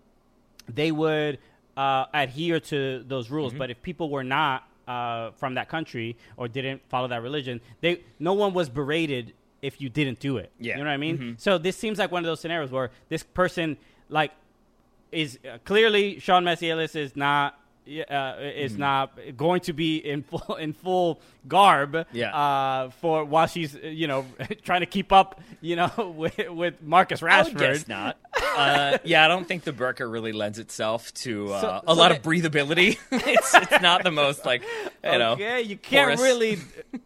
they would uh, adhere to those rules. Mm-hmm. But if people were not uh, from that country or didn't follow that religion, they no one was berated if you didn't do it. Yeah. you know what I mean. Mhm. So this seems like one of those scenarios where this person like is uh, clearly Sian Massey-Ellis is not. Uh, is Mm-hmm. not going to be in full in full garb Yeah. uh, for while she's uh, you know trying to keep up you know with, with Marcus I Rashford. would guess not. Uh, yeah, I don't think the burqa really lends itself to uh, So- a lot that- of breathability. it's it's not the most like you know. okay, you can't porous. really,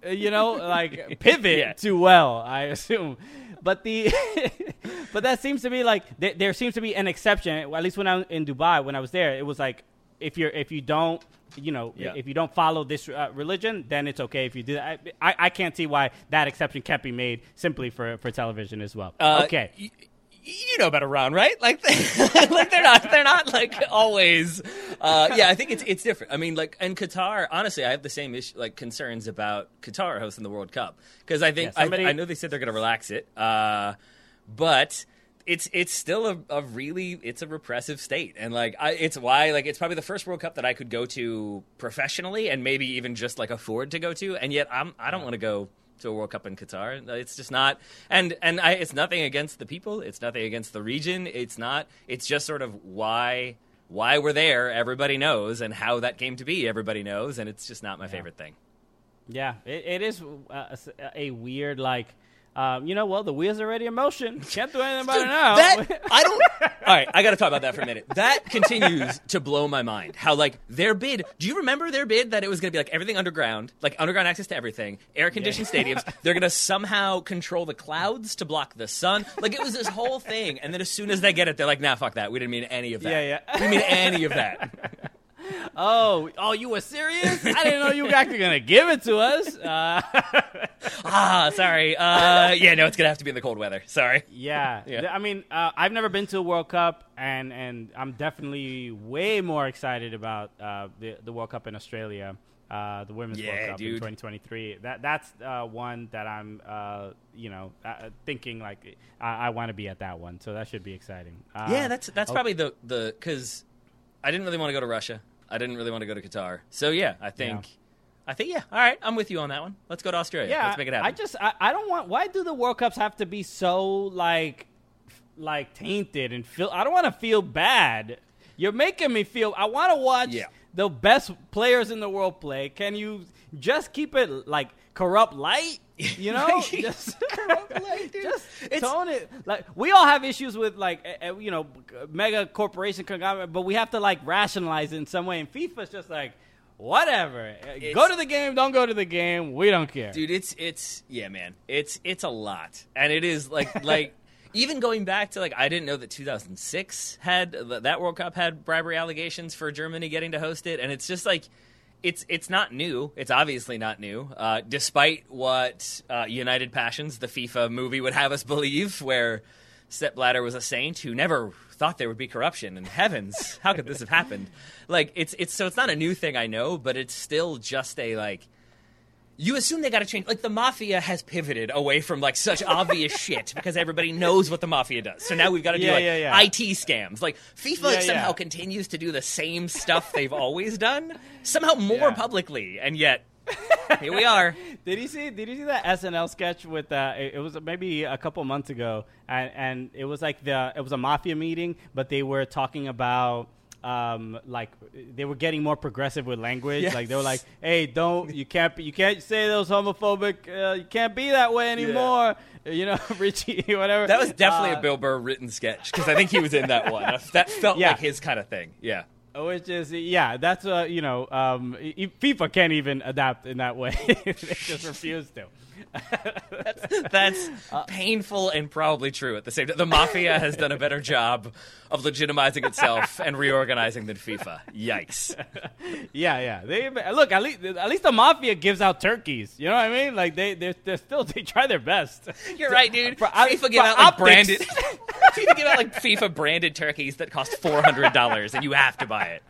uh, you know, like pivot Yeah. too well. I assume, but the, but that seems to be like there, there seems to be an exception. At least when I was in Dubai, when I was there, it was like if you're if you don't. You know, Yeah. if you don't follow this uh, religion, then it's okay if you do that. I, I, I can't see why that exception can't be made simply for, for television as well. Uh, okay, y- you know about Iran, right? Like, like they're not, they're not like always. Uh, yeah, I think it's it's different. I mean, like, and Qatar. Honestly, I have the same issue, like concerns about Qatar hosting the World Cup because I think Yeah, somebody- I, I know they said they're going to relax it, uh, but. It's it's still a, a really it's a repressive state and like I, it's why like it's probably the first World Cup that I could go to professionally and maybe even just like afford to go to and yet I'm I don't want to go to a World Cup in Qatar. It's just not, and and I, it's nothing against the people. It's nothing against the region. It's not. It's just sort of why why we're there. Everybody knows, and how that came to be. Everybody knows, and it's just not my favorite thing. Yeah, it, it is uh, a, a weird like. Um, you know, well, the wheels are already in motion. Can't do anything about it now. That I don't. All right, I got to talk about that for a minute. That continues to blow my mind. How like their bid? Do you remember their bid that it was going to be like everything underground, like underground access to everything, air conditioned stadiums. They're going to somehow control the clouds to block the sun. Like it was this whole thing, and then as soon as they get it, they're like, "Nah, fuck that. We didn't mean any of that. Yeah, yeah. We didn't mean any of that." oh, oh, you were serious? I didn't know you were actually gonna give it to us. Uh, ah, sorry. Uh, yeah, no, it's gonna have to be in the cold weather. Sorry. yeah, Yeah. I mean, uh, I've never been to a World Cup, and and I'm definitely way more excited about uh, the the World Cup in Australia. Uh, the women's Yeah, World Cup in 2023. That that's uh, one that I'm, uh, you know, uh, thinking like I, I want to be at that one. So that should be exciting. Uh, Yeah, that's that's oh, probably the the because I didn't really want to go to Russia. I didn't really want to go to Qatar. So yeah, I think I think yeah. All right, I'm with you on that one. Let's go to Australia. Yeah, Let's make it happen. I just I, I don't want. Why do the World Cups have to be so like like tainted and feel? I don't want to feel bad. You're making me feel. I want to watch Yeah. the best players in the world play. Can you just keep it like corrupt light? You know, just just It's- tone it. Like we all have issues with like eh, eh, you know mega corporation conglomerate, but we have to like rationalize it in some way. And FIFA's just like whatever. Eh, Go to the game. Don't go to the game. We don't care. dude it's it's yeah man it's it's a lot and it is like like even going back to like i didn't know that 2006 had that world cup had bribery allegations for germany getting to host it and it's just like it's it's not new it's obviously not new uh, despite what uh, united passions the fifa movie would have us believe where Sepp Blatter was a saint who never thought there would be corruption. And heavens, how could this have happened? Like it's it's so it's not a new thing I know, but it's still just a like you assume they got to change. Like the mafia has pivoted away from like such obvious shit because everybody knows what the mafia does. So now we've got to do Yeah, like yeah, yeah. IT scams. Like FIFA somehow continues to do the same stuff they've always done, somehow more publicly, and yet here we are. Did you see? Did you see that SNL sketch with? Uh, it, it was maybe a couple months ago, and, and it was like the it was a mafia meeting, but they were talking about. Um, like they were getting more progressive with language. Yes. Like they were like, "Hey, don't you can't be- you can't say those homophobic. Uh, you can't be that way anymore." You know, Richie, whatever. That was definitely Uh, a Bill Burr written sketch because I think he was in that one. That felt Yeah. like his kind of thing. Yeah. Which is yeah, that's uh, you know, um, FIFA can't even adapt in that way. they just refuse to. That's uh, painful and probably true at the same time. The mafia has done a better job of legitimizing itself and reorganizing than FIFA. Yikes. Yeah, yeah. They look at least at least the mafia gives out turkeys. You know what I mean? Like they they they still they try their best. You're right, dude. For- FIFA give out like optics. branded FIFA give out like FIFA branded turkeys that cost four hundred dollars and you have to buy it.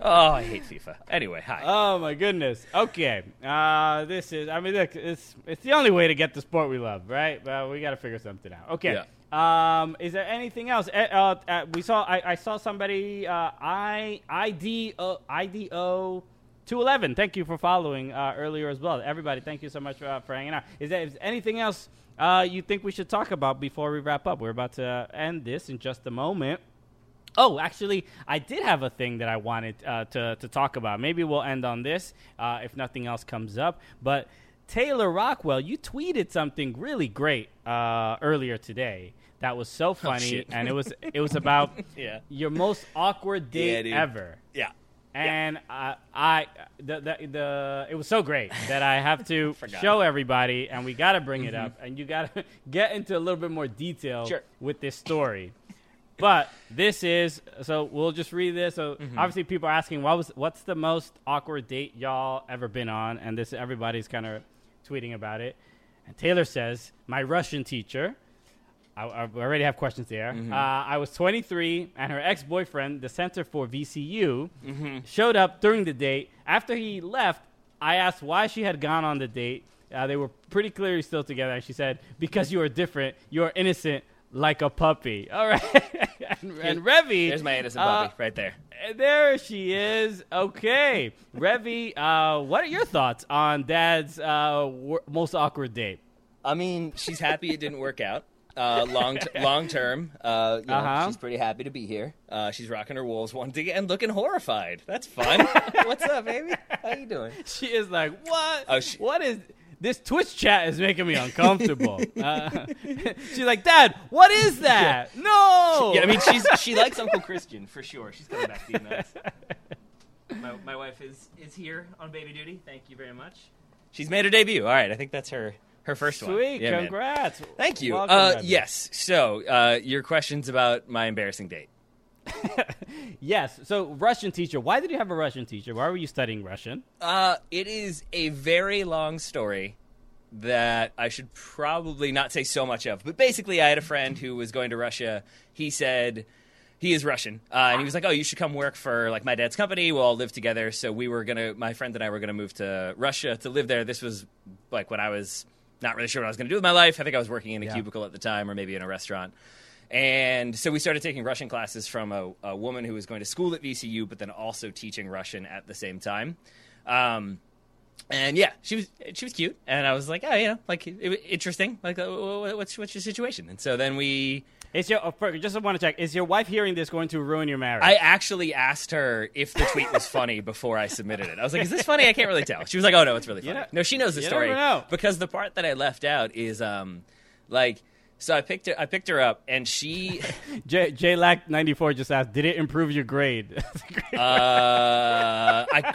Oh, I hate FIFA. Anyway, hi. Oh my goodness. Okay. Uh, this is. I mean, look, it's it's the only way to get the sport we love, right? But we got to figure something out. Okay. Um, is there anything else? Eh, Uh, uh, we saw. I, I saw somebody. Uh, I IDO IDO. 211. Thank you for following uh, earlier as well. Everybody, thank you so much for, uh, for hanging out. Is there is anything else uh, you think we should talk about before we wrap up? We're about to end this in just a moment. Oh, actually, I did have a thing that I wanted uh, to to talk about. Maybe we'll end on this uh, if nothing else comes up. But Taylor Rockwell, you tweeted something really great uh, earlier today. That was so funny, shit. and it was it was about Yeah. your most awkward Yeah, date dude. ever. yeah. And I, I the, the the it was so great that I have to show everybody, and we got to bring it up, and you got to get into a little bit more detail Sure. with this story. But this is so we'll just read this. So obviously people are asking what was what's the most awkward date y'all ever been on, and this everybody's kind of tweeting about it. And Taylor says, "My Russian teacher." I, I already have questions there. Uh, I was 23, and her ex boyfriend, the center for VCU, showed up during the date. After he left, I asked why she had gone on the date. Uh, they were pretty clearly still together, and she said, Because you are different, you are innocent like a puppy. All right. and, and Revy. There's my innocent uh, puppy right there. there she is. Okay. Revy, uh, what are your thoughts on dad's uh, wor- most awkward date? I mean, she's happy it didn't work out. uh, long t- long term. Uh, you know, Uh-huh. She's pretty happy to be here. Uh, she's rocking her Wolves one day and looking horrified. That's fun. What's up, baby? How you doing? She is like, what? Oh, she- what is this Twitch chat is making me uncomfortable. uh, she's like, Dad, what is that? No. Yeah, I mean, she's she likes Uncle Christian for sure. She's coming back to the United my, my wife is is here on baby duty. Thank you very much. She's made her debut. All right, I think that's her her first one. Sweet, Yeah, man. congrats. Thank you. Welcome, Uh, yes. So, uh, your questions about my embarrassing date. Yes. So, Russian teacher. Why did you have a Russian teacher? Why were you studying Russian? Uh, it is a very long story that I should probably not say so much of. But basically, I had a friend who was going to Russia. He said he is Russian, uh, and he was like, "Oh, you should come work for like my dad's company. We'll all live together." So we were gonna, my friend and I were gonna move to Russia to live there. This was like when I was not really sure what I was gonna do with my life. I think I was working in a Yeah. cubicle at the time, or maybe in a restaurant. And so we started taking Russian classes from a, a woman who was going to school at VCU, but then also teaching Russian at the same time. Um, and yeah, she was she was cute, and I was like, oh, you know, like it, interesting. Like, uh, what's what's your situation? And so then we, Is your for- just want to check? Is your wife hearing this going to ruin your marriage? I actually asked her if the tweet was funny before I submitted it. I was like, is this funny? I can't really tell. She was like, oh no, it's really funny. know- no, she knows the story know. because the part that I left out is um, like. So I picked her. I picked her up, and she J J Lack ninety four just asked, "Did it improve your grade?" Uh, I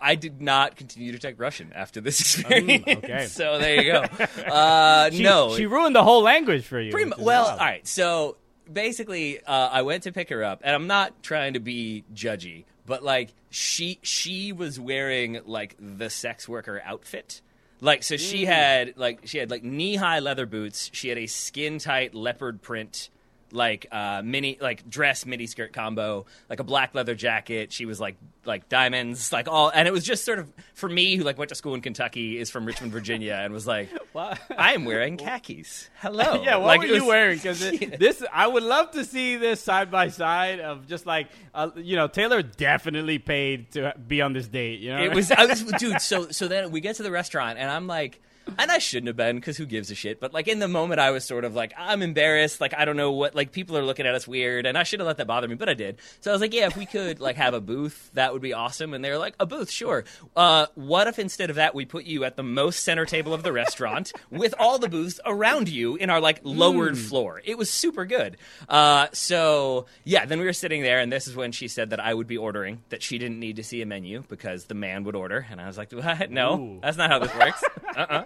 I did not continue to take Russian after this experience. Mm, okay. so there you go. Uh, she, no, she ruined the whole language for you. pretty well. wild. All right. So basically, uh, I went to pick her up, and I'm not trying to be judgy, but like she she was wearing like the sex worker outfit. Like so, Mm. she had like she had like knee high leather boots. She had a skin tight leopard print like uh, mini like dress mini skirt combo, like a black leather jacket. She was like like diamonds, like all, and it was just sort of for me who like went to school in Kentucky, is from Richmond, Virginia, and was like? I am wearing khakis. Hello. Yeah, what like, were it you wearing? Because this, I would love to see this side by side of just like, uh, you know, Taylor definitely paid to be on this date. You know, It was, I was, dude. So, so then we get to the restaurant, and I'm like, and I shouldn't have been because who gives a shit? But like in the moment, I was sort of like, I'm embarrassed. Like I don't know what. Like people are looking at us weird, and I should have let that bother me, but I did. So I was like, yeah, if we could like have a booth, that would be awesome. And they were like, a booth, sure. Uh, what if instead of that, we put you at the most center table of the restaurant with all the booths around you in our like lowered floor? It was super good. Uh, so yeah, then we were sitting there, and this is when she said that I would be ordering. That she didn't need to see a menu because the man would order, and I was like, what? No, Ooh. that's not how this works. uh-uh.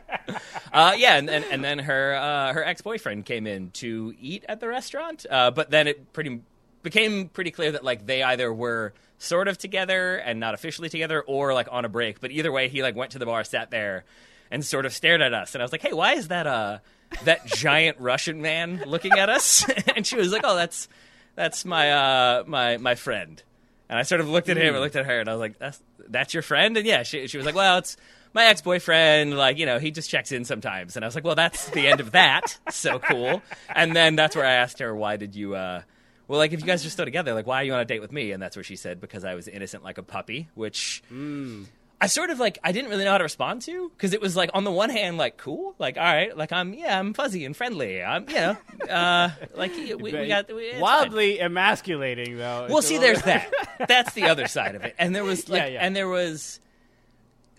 Uh, yeah, and, and and then her uh, her ex boyfriend came in to eat at the restaurant, uh, but then it pretty became pretty clear that like they either were sort of together and not officially together, or like on a break. But either way, he like went to the bar, sat there, and sort of stared at us, and I was like, hey, why is that uh that giant Russian man looking at us? and she was like, oh, that's that's my uh my my friend. And I sort of looked at him and looked at her, and I was like, "That's that's your friend?" And yeah, she she was like, "Well, it's my ex boyfriend. Like, you know, he just checks in sometimes." And I was like, "Well, that's the end of that. so cool." And then that's where I asked her, "Why did you?" uh well, like if you guys are still together, like why are you on a date with me? And that's where she said because I was innocent like a puppy, which I sort of like I didn't really know how to respond to because it was like on the one hand like cool, like all right, like I'm yeah I'm fuzzy and friendly, I'm you know uh like we, we got we, it's fine. wildly emasculating though. Well, see, there's that. That's the other side of it. And there was like, Yeah, yeah. and there was,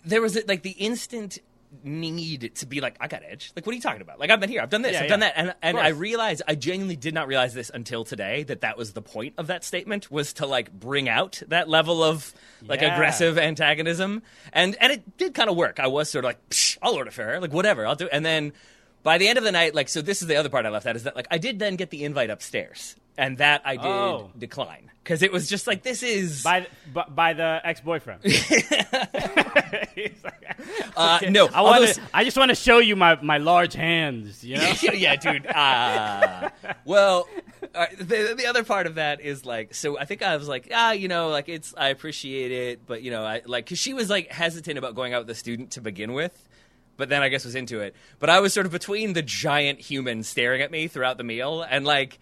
there was like the instant need to be like, I got edge. Like, what are you talking about? Like, I've been here, I've done this, Yeah, I've done that, and and. I realized, I genuinely did not realize this until today that that was the point of that statement was to like bring out that level of like Yeah. aggressive antagonism, and and it did kind of work. I was sort of like, Psh, I'll order for her, like whatever, I'll do, and then. By the end of the night, like so, this is the other part I left out is that like I did then get the invite upstairs, and that I did Oh. decline because it was just like this is by by, by the ex boyfriend. uh, no. I want to. I just want to show you my, my large hands. You know. yeah, yeah, dude. Uh, well, uh, the the other part of that is like, so I think I was like, ah, you know, like it's I appreciate it, but you know, I like because she was like hesitant about going out with a student to begin with. But then I guess was into it. But I was sort of between the giant human staring at me throughout the meal and like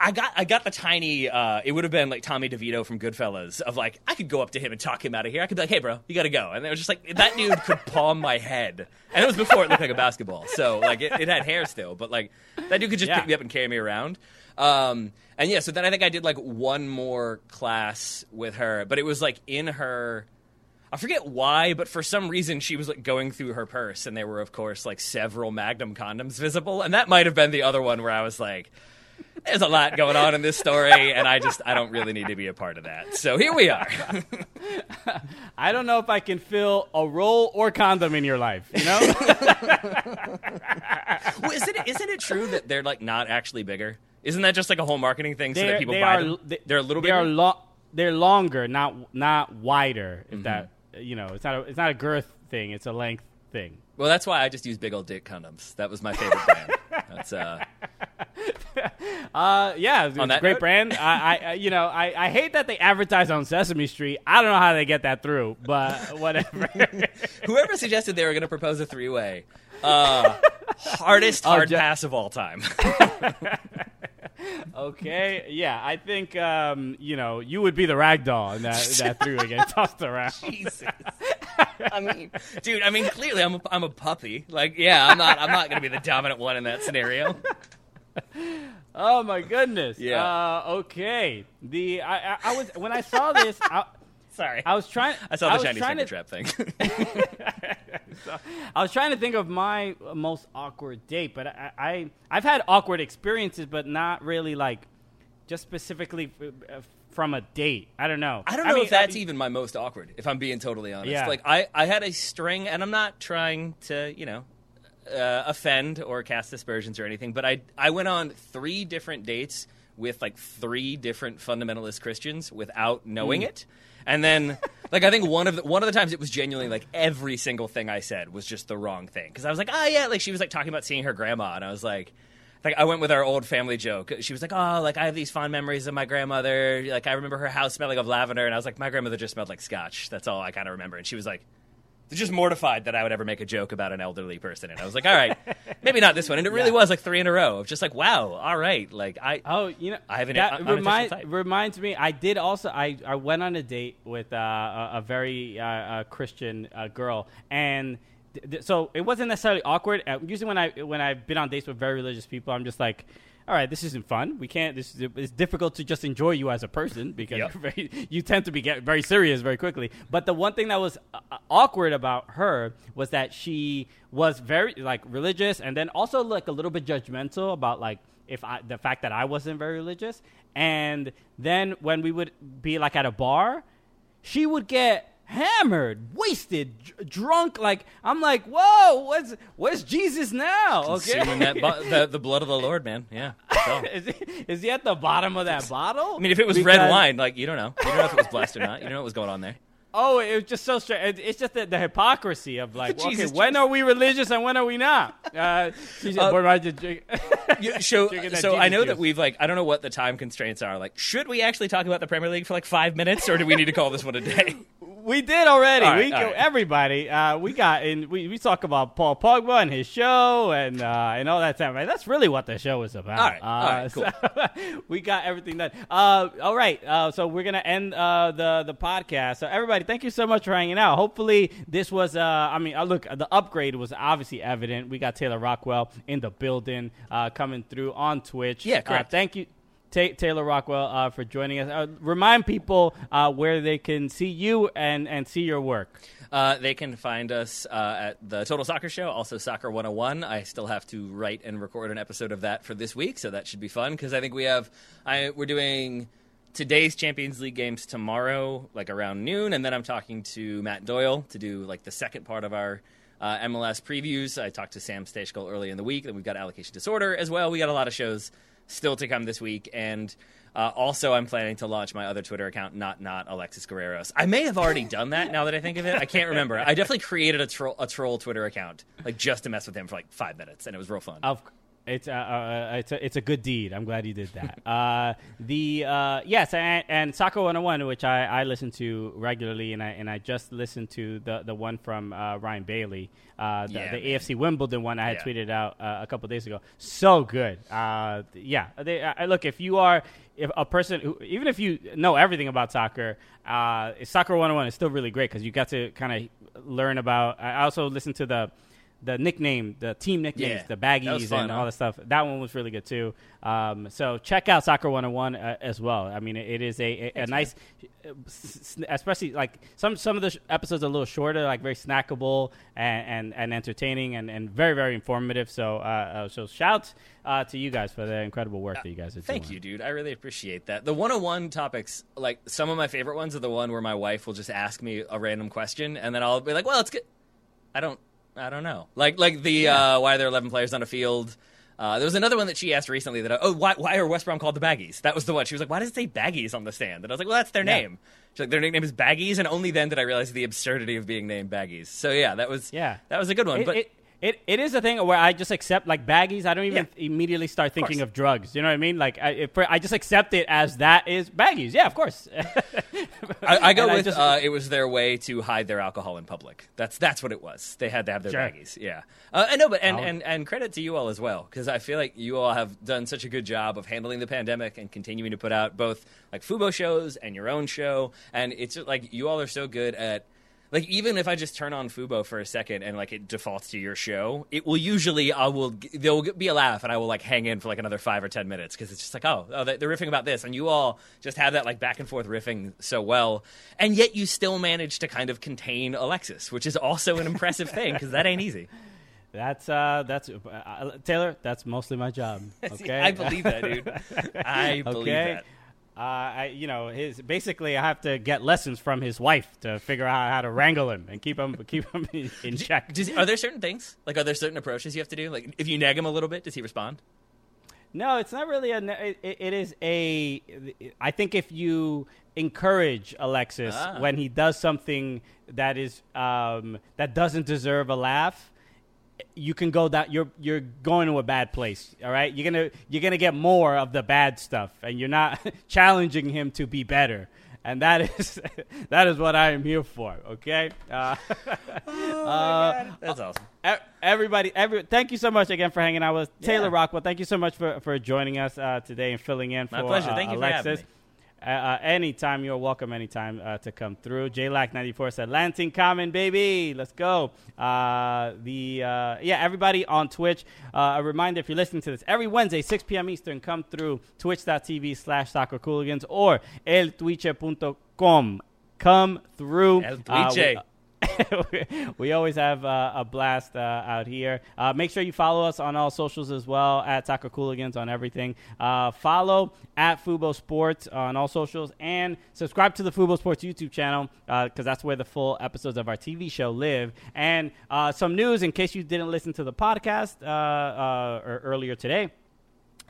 I got I got the tiny. Uh, it would have been like Tommy DeVito from Goodfellas. Of like, I could go up to him and talk him out of here. I could be like, "Hey, bro, you got to go." And it was just like that dude could palm my head, and it was before it looked like a basketball. So like, it, it had hair still, but like that dude could just Yeah. pick me up and carry me around. Um, and yeah, so then I think I did like one more class with her, but it was like in her. I forget why, but for some reason she was like going through her purse, and there were of course like several Magnum condoms visible, and that might have been the other one where I was like, "There's a lot going on in this story, and I just I don't really need to be a part of that." So here we are. I don't know if I can fill a roll or condom in your life. You know? well, isn't it isn't it true that they're like not actually bigger? Isn't that just like a whole marketing thing so that people they buy are, them? They, They're a little they bigger. Are lo- they're longer, not not wider. Mm-hmm. That you know, it's not a, it's not a girth thing. It's a length thing. well, that's why I just use big old dick condoms. That was my favorite brand. That's uh. Uh, yeah, it's, it's that great note? brand. I, I, you know, I, I hate that they advertise on Sesame Street. I don't know how they get that through, but whatever. Whoever suggested they were going to propose a three way, uh, hardest Oh, hard ju- pass of all time. okay, yeah, I think um, you know you would be the rag doll in that that three way getting tossed around. Jesus. I mean, dude. I mean, clearly, I'm a, I'm a puppy. Like, yeah, I'm not. I'm not going to be the dominant one in that scenario. Oh my goodness. Yeah. Uh, okay. The I, I, I was when I saw this, I, Sorry, I was trying. I saw the was Chinese finger to, trap thing. I was trying to think of my most awkward date, but I, I I've had awkward experiences, but not really like just specifically f- uh, from a date. I don't know. I don't know mean, if that's I- even my most awkward. If I'm being totally honest, Yeah. like I I had a string, and I'm not trying to you know. Uh, offend or cast aspersions or anything, but I I went on three different dates with like three different fundamentalist Christians without knowing it, and then like I think one of the one of the times it was genuinely like every single thing I said was just the wrong thing because I was like oh yeah like she was like talking about seeing her grandma and I was like like I went with our old family joke. She was like, "Oh, like I have these fond memories of my grandmother. Like I remember her house smelling of lavender." And I was like, "My grandmother just smelled like scotch. That's all I kind of remember." And she was like, just mortified that I would ever make a joke about an elderly person. And I was like, "All right, maybe not this one." And it really Yeah. was like three in a row of just like, "Wow, all right." Like I, Oh, you know, I have an that remind, reminds me. I did also. I, I went on a date with uh, a, a very uh, uh, Christian uh, girl, and th- th- so it wasn't necessarily awkward. Uh, usually, when I when I've been on dates with very religious people, I'm just like. All right, this isn't fun. We can't. This is it's difficult to just enjoy you as a person because Yep. you're very, you tend to be get very serious very quickly. But the one thing that was uh, uh, awkward about her was that she was very like religious, and then also like a little bit judgmental about like if I, the fact that I wasn't very religious. And then when we would be like at a bar, she would get hammered, wasted, dr- drunk. Like I'm like, whoa, what's where's Jesus now? Okay, consuming that bu- the, the blood of the Lord, man. Yeah. So. is, he, is he at the bottom of that bottle? I mean, if it was red Because- wine, like you don't know, you don't know if it was blessed or not. You don't know what was going on there. Oh, it was just so strange. It's just the, the hypocrisy of like, okay, Jesus, when are we religious and when are we not? Uh, said, Uh, "Boy, I just drink-" You- so, so I Jesus know that we've like I don't know what the time constraints are. Like, should we actually talk about the Premier League for like five minutes, or do we need to call this one a day? we did already. Right, we right. everybody. Uh, we got and we, we talk about Paul Pogba and his show and uh, and all that stuff. Right? That's really what the show is about. All right, Uh, all right, cool. so we got everything done. Uh, all right. Uh, so we're gonna end uh, the the podcast. So everybody, thank you so much for hanging out. Hopefully this was. Uh, I mean, uh, look, the upgrade was obviously evident. We got Taylor Rockwell in the building, uh, coming through on Twitch. Yeah, Uh, correct. thank you. Ta- Taylor Rockwell uh, for joining us. Uh, remind people uh, where they can see you and, and see your work. Uh, they can find us uh, at the Total Soccer Show, also Soccer 101. I still have to write and record an episode of that for this week, so that should be fun because I think we have. I we're doing today's Champions League games tomorrow, like around noon, and then I'm talking to Matt Doyle to do like the second part of our. Uh, MLS previews. I talked to Sam Stejskal early in the week, and we've got allocation disorder as well. We got a lot of shows still to come this week, and uh, also I'm planning to launch my other Twitter account, not not Alexis Guerreros. I may have already done that now that I think of it. I can't remember. I definitely created a troll a troll Twitter account like just to mess with him for like five minutes, and it was real fun. Of It's a, uh, it's a it's a good deed. I'm glad you did that. uh, the uh, yes, and, and Soccer 101, which I, I listen to regularly, and I and I just listened to the the one from uh, Ryan Bailey, uh, the, Yeah, the. AFC Wimbledon one I had Yeah. tweeted out uh, a couple days ago. So good. Uh, yeah, they, I, look if you are if a person who even if you know everything about soccer, uh, Soccer 101 is still really great because you got to kind of learn about. I also listened to the the nickname, the team nicknames, Yeah, the baggies, fun, and huh? all that stuff. That one was really good too. Um, so check out Soccer 101 uh, as well. I mean, it, it is a, a, a nice, uh, especially like some some of the sh- episodes are a little shorter, like very snackable and and, and entertaining and, and very very informative. So uh, uh, so shout uh, to you guys for the incredible work that you guys are doing. Thank you, dude. I really appreciate that. The 101 topics, like some of my favorite ones are the one where my wife will just ask me a random question and then I'll be like, "Well, it's good." I don't I don't know. Like like the uh, why are there 11 players on a field? Uh, there was another one that she asked recently that oh why why are West Brom called the Baggies? That was the one. She was like, "Why does it say Baggies on the stand?" And I was like, "Well, that's their Yeah. name." She's like, "Their nickname is Baggies," and only then did I realize the absurdity of being named Baggies. So yeah, that was Yeah. that was a good one. It, but it, it, it is a thing where I just accept like baggies. I don't even Yeah. immediately start thinking course. of drugs. You know what I mean? Like I, if, I just accept it as that is baggies. Yeah, of course. I, I go And with just- uh, it was their way to hide their alcohol in public. That's that's what it was. They had to have their Sure. baggies. Yeah, uh, I know, but and, I'll- and and credit to you all as well because I feel like you all have done such a good job of handling the pandemic and continuing to put out both like Fubo shows and your own show. And it's just, like you all are so good at. Like even if I just turn on Fubo for a second and like it defaults to your show, it will usually I will there will be a laugh and I will like hang in for like another five or ten minutes because it's just like oh, oh they- they're riffing about this and you all just have that like back and forth riffing so well and yet you still manage to kind of contain Alexis, which is also an impressive thing because that ain't easy. that's uh, that's uh, Taylor. That's mostly my job. Okay, I believe that, dude. I believe okay. that. Uh, I, you know, his basically, I have to get lessons from his wife to figure out how to wrangle him and keep him keep him in, in check. Does, are there certain things like are there certain approaches you have to do? Like if you nag him a little bit, does he respond? No, it's not really a. It, it is a. I think if you encourage Alexis Ah. when he does something that is um, that doesn't deserve a laugh, you can go down. You're you're going to a bad place. All right, you're gonna you're gonna get more of the bad stuff, and you're not challenging him to be better. And that is that is what I am here for. Okay. Uh, That's awesome. Everybody, every thank you so much again for hanging out with Taylor Yeah. Rockwell. Thank you so much for, for joining us uh, today and filling in My for pleasure. uh, Thank you for having me. Uh, uh, anytime you're welcome, anytime uh, to come through. JLack94 said, Lansing Common, baby. Let's go. Uh, the uh, Yeah, everybody on Twitch. Uh, a reminder if you're listening to this, every Wednesday, 6 p.m. Eastern, come through twitch.tv slash soccer cooligans or eltwitche.com. Come through. El we- always have uh, a blast uh, out here. Uh, make sure you follow us on all socials as well at Soccer Cooligans on everything. Uh, follow at Fubo Sports on all socials and subscribe to the Fubo Sports YouTube channel because that's where the full episodes of our TV show live. And uh, some news in case you didn't listen to the podcast uh, uh, earlier today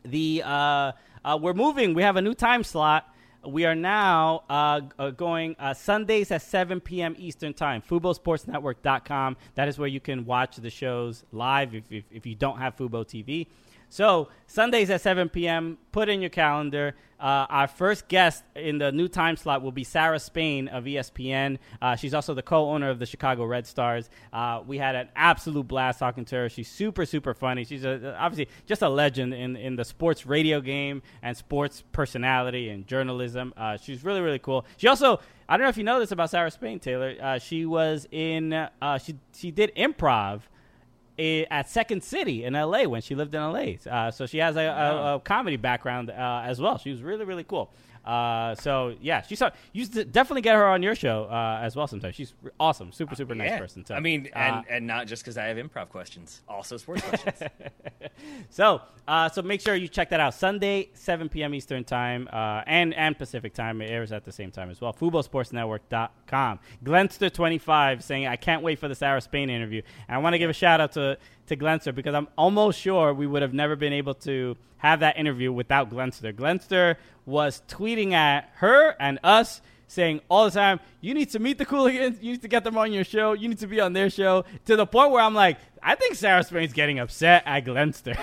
the uh, uh, we're moving. We have a new time slot. We are now uh, uh, going uh, Sundays at 7 p.m. Eastern Time. FuboSportsNetwork.com. That is where you can watch the shows live if, if, if you don't have Fubo TV. So, Sundays at 7 p.m., put in your calendar. Uh, our first guest in the new time slot will be Sarah Spain of ESPN. Uh, she's also the co owner of the Chicago Red Stars. Uh, we had an absolute blast talking to her. She's super, super funny. She's a, obviously just a legend in, in the sports radio game and sports personality and journalism. Uh, she's really, really cool. She also, I don't know if you know this about Sarah Spain, Taylor. Uh, she was in, uh, she, she did improv at Second City in LA when she lived in LA. Uh, so she has a, a, a comedy background uh, as well. She was really really cool. Uh, so yeah, she's you definitely get her on your show uh, as well Sometimes She's awesome, super super nice Yeah. person. So, I mean, uh, and and not just because I have improv questions, also sports questions. So, uh, so make sure you check that out. Sunday, 7 p.m. Eastern Time uh, and, and Pacific Time. It airs at the same time as well. FuboSportsNetwork.com. Glenster25 saying, I can't wait for the Sarah Spain interview. And I want to give a shout out to, to Glenster because I'm almost sure we would have never been able to have that interview without Glenster. Glenster was tweeting at her and us saying all the time, "You need to meet the Cooligans. You need to get them on your show. You need to be on their show." To the point where I'm like, I think Sarah Spain's getting upset at Glenster.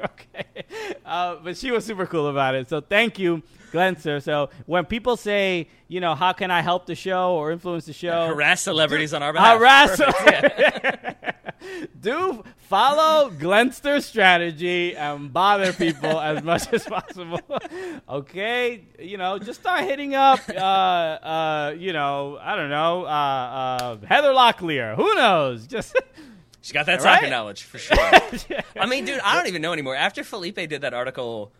okay, uh, but she was super cool about it. So thank you, Glenster. So when people say, you know, how can I help the show or influence the show? Harass celebrities on our behalf. Harass. Yeah. Do follow Glenster's strategy and bother people as much as possible. okay, you know, just start hitting up. Uh, uh, you know, I don't know, uh, uh, Heather Locklear. Who knows? Just She got that Right? soccer knowledge for sure. I mean, dude, I don't even know anymore. After Felipe did that article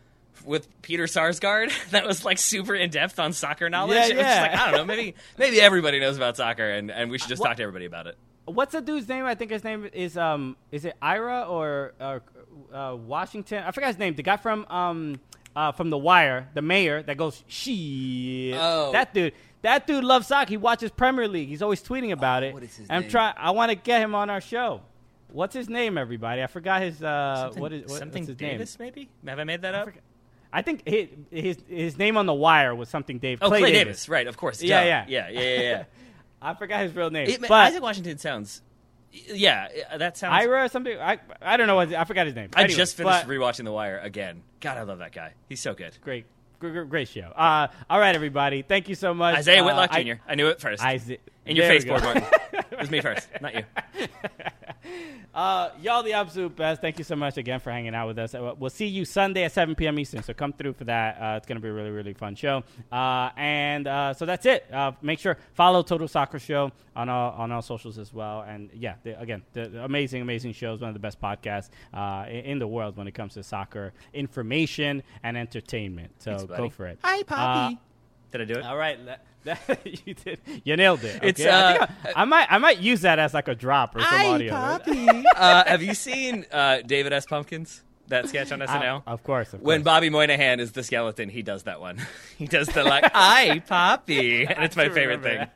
with Peter Sarsgaard, that was like super in depth on soccer knowledge. Yeah, It was just yeah. like I don't know, maybe maybe everybody knows about soccer, and, and we should just What- talk to everybody about it. what's the dude's name? I think his name is um, is it Ira or uh, uh, Washington? I forgot his name. The guy from um, uh, from The Wire, the mayor that goes she. Oh. that dude. That dude loves soccer. He watches Premier League. He's always tweeting about it. Oh, what is his I'm name? trying. I want to get him on our show. What's his name, everybody? I forgot his. Uh, Something, what is what, something what's his Davis? name? Maybe have I made that up? forgot- I think his, his his name on the wire was something Dave. Oh, Clay, Clay, Davis. Davis. right? Of course. Yeah, yeah. yeah, yeah, yeah. yeah. I forgot his real name. It- but Isaac Washington sounds. Yeah, that sounds. Ira or something. I I don't know what I forgot his name. I Anyway, just finished but- rewatching The Wire again. God, I love that guy. He's so good. great, great, great show. Uh, all right, everybody. Thank you so much, Isaiah Uh, Whitlock I- Jr. I, knew it first. Isaac, In your face. Martin. it was me first, not you. Uh, y'all the absolute best. Thank you so much again for hanging out with us. Uh, We'll see you Sunday at 7 p.m. Eastern. So come through for that. Uh, it's going to be a really, really fun show. Uh, and uh, so that's it. Uh, make sure follow Total Soccer Show on all on all socials as well. And yeah, the, again, the, the amazing, amazing shows. One of the best podcasts uh, in, in the world when it comes to soccer information and entertainment. So Thanks, go for it. Hi, Poppy. Did I do it? All right, that- that- you did. You nailed it. It's, okay? I, think uh, I, I might, I might use that as like a drop or some audio. uh, have you seen uh, David S. Pumpkins? That sketch on SNL? Of course, of when. Bobby Moynihan is the skeleton, he does that one. he does the like, "I Poppy," and it's my favorite thing.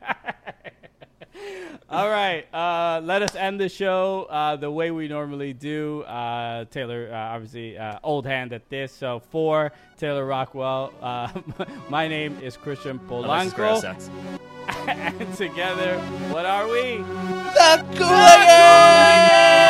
Remember All right, uh, let us end the show uh, the way we normally do. Uh, Taylor, uh, obviously, uh, old hand at this. So for Taylor Rockwell, uh, my name is Christian Unless Polanco, sucks. and together, what are we? The Coolest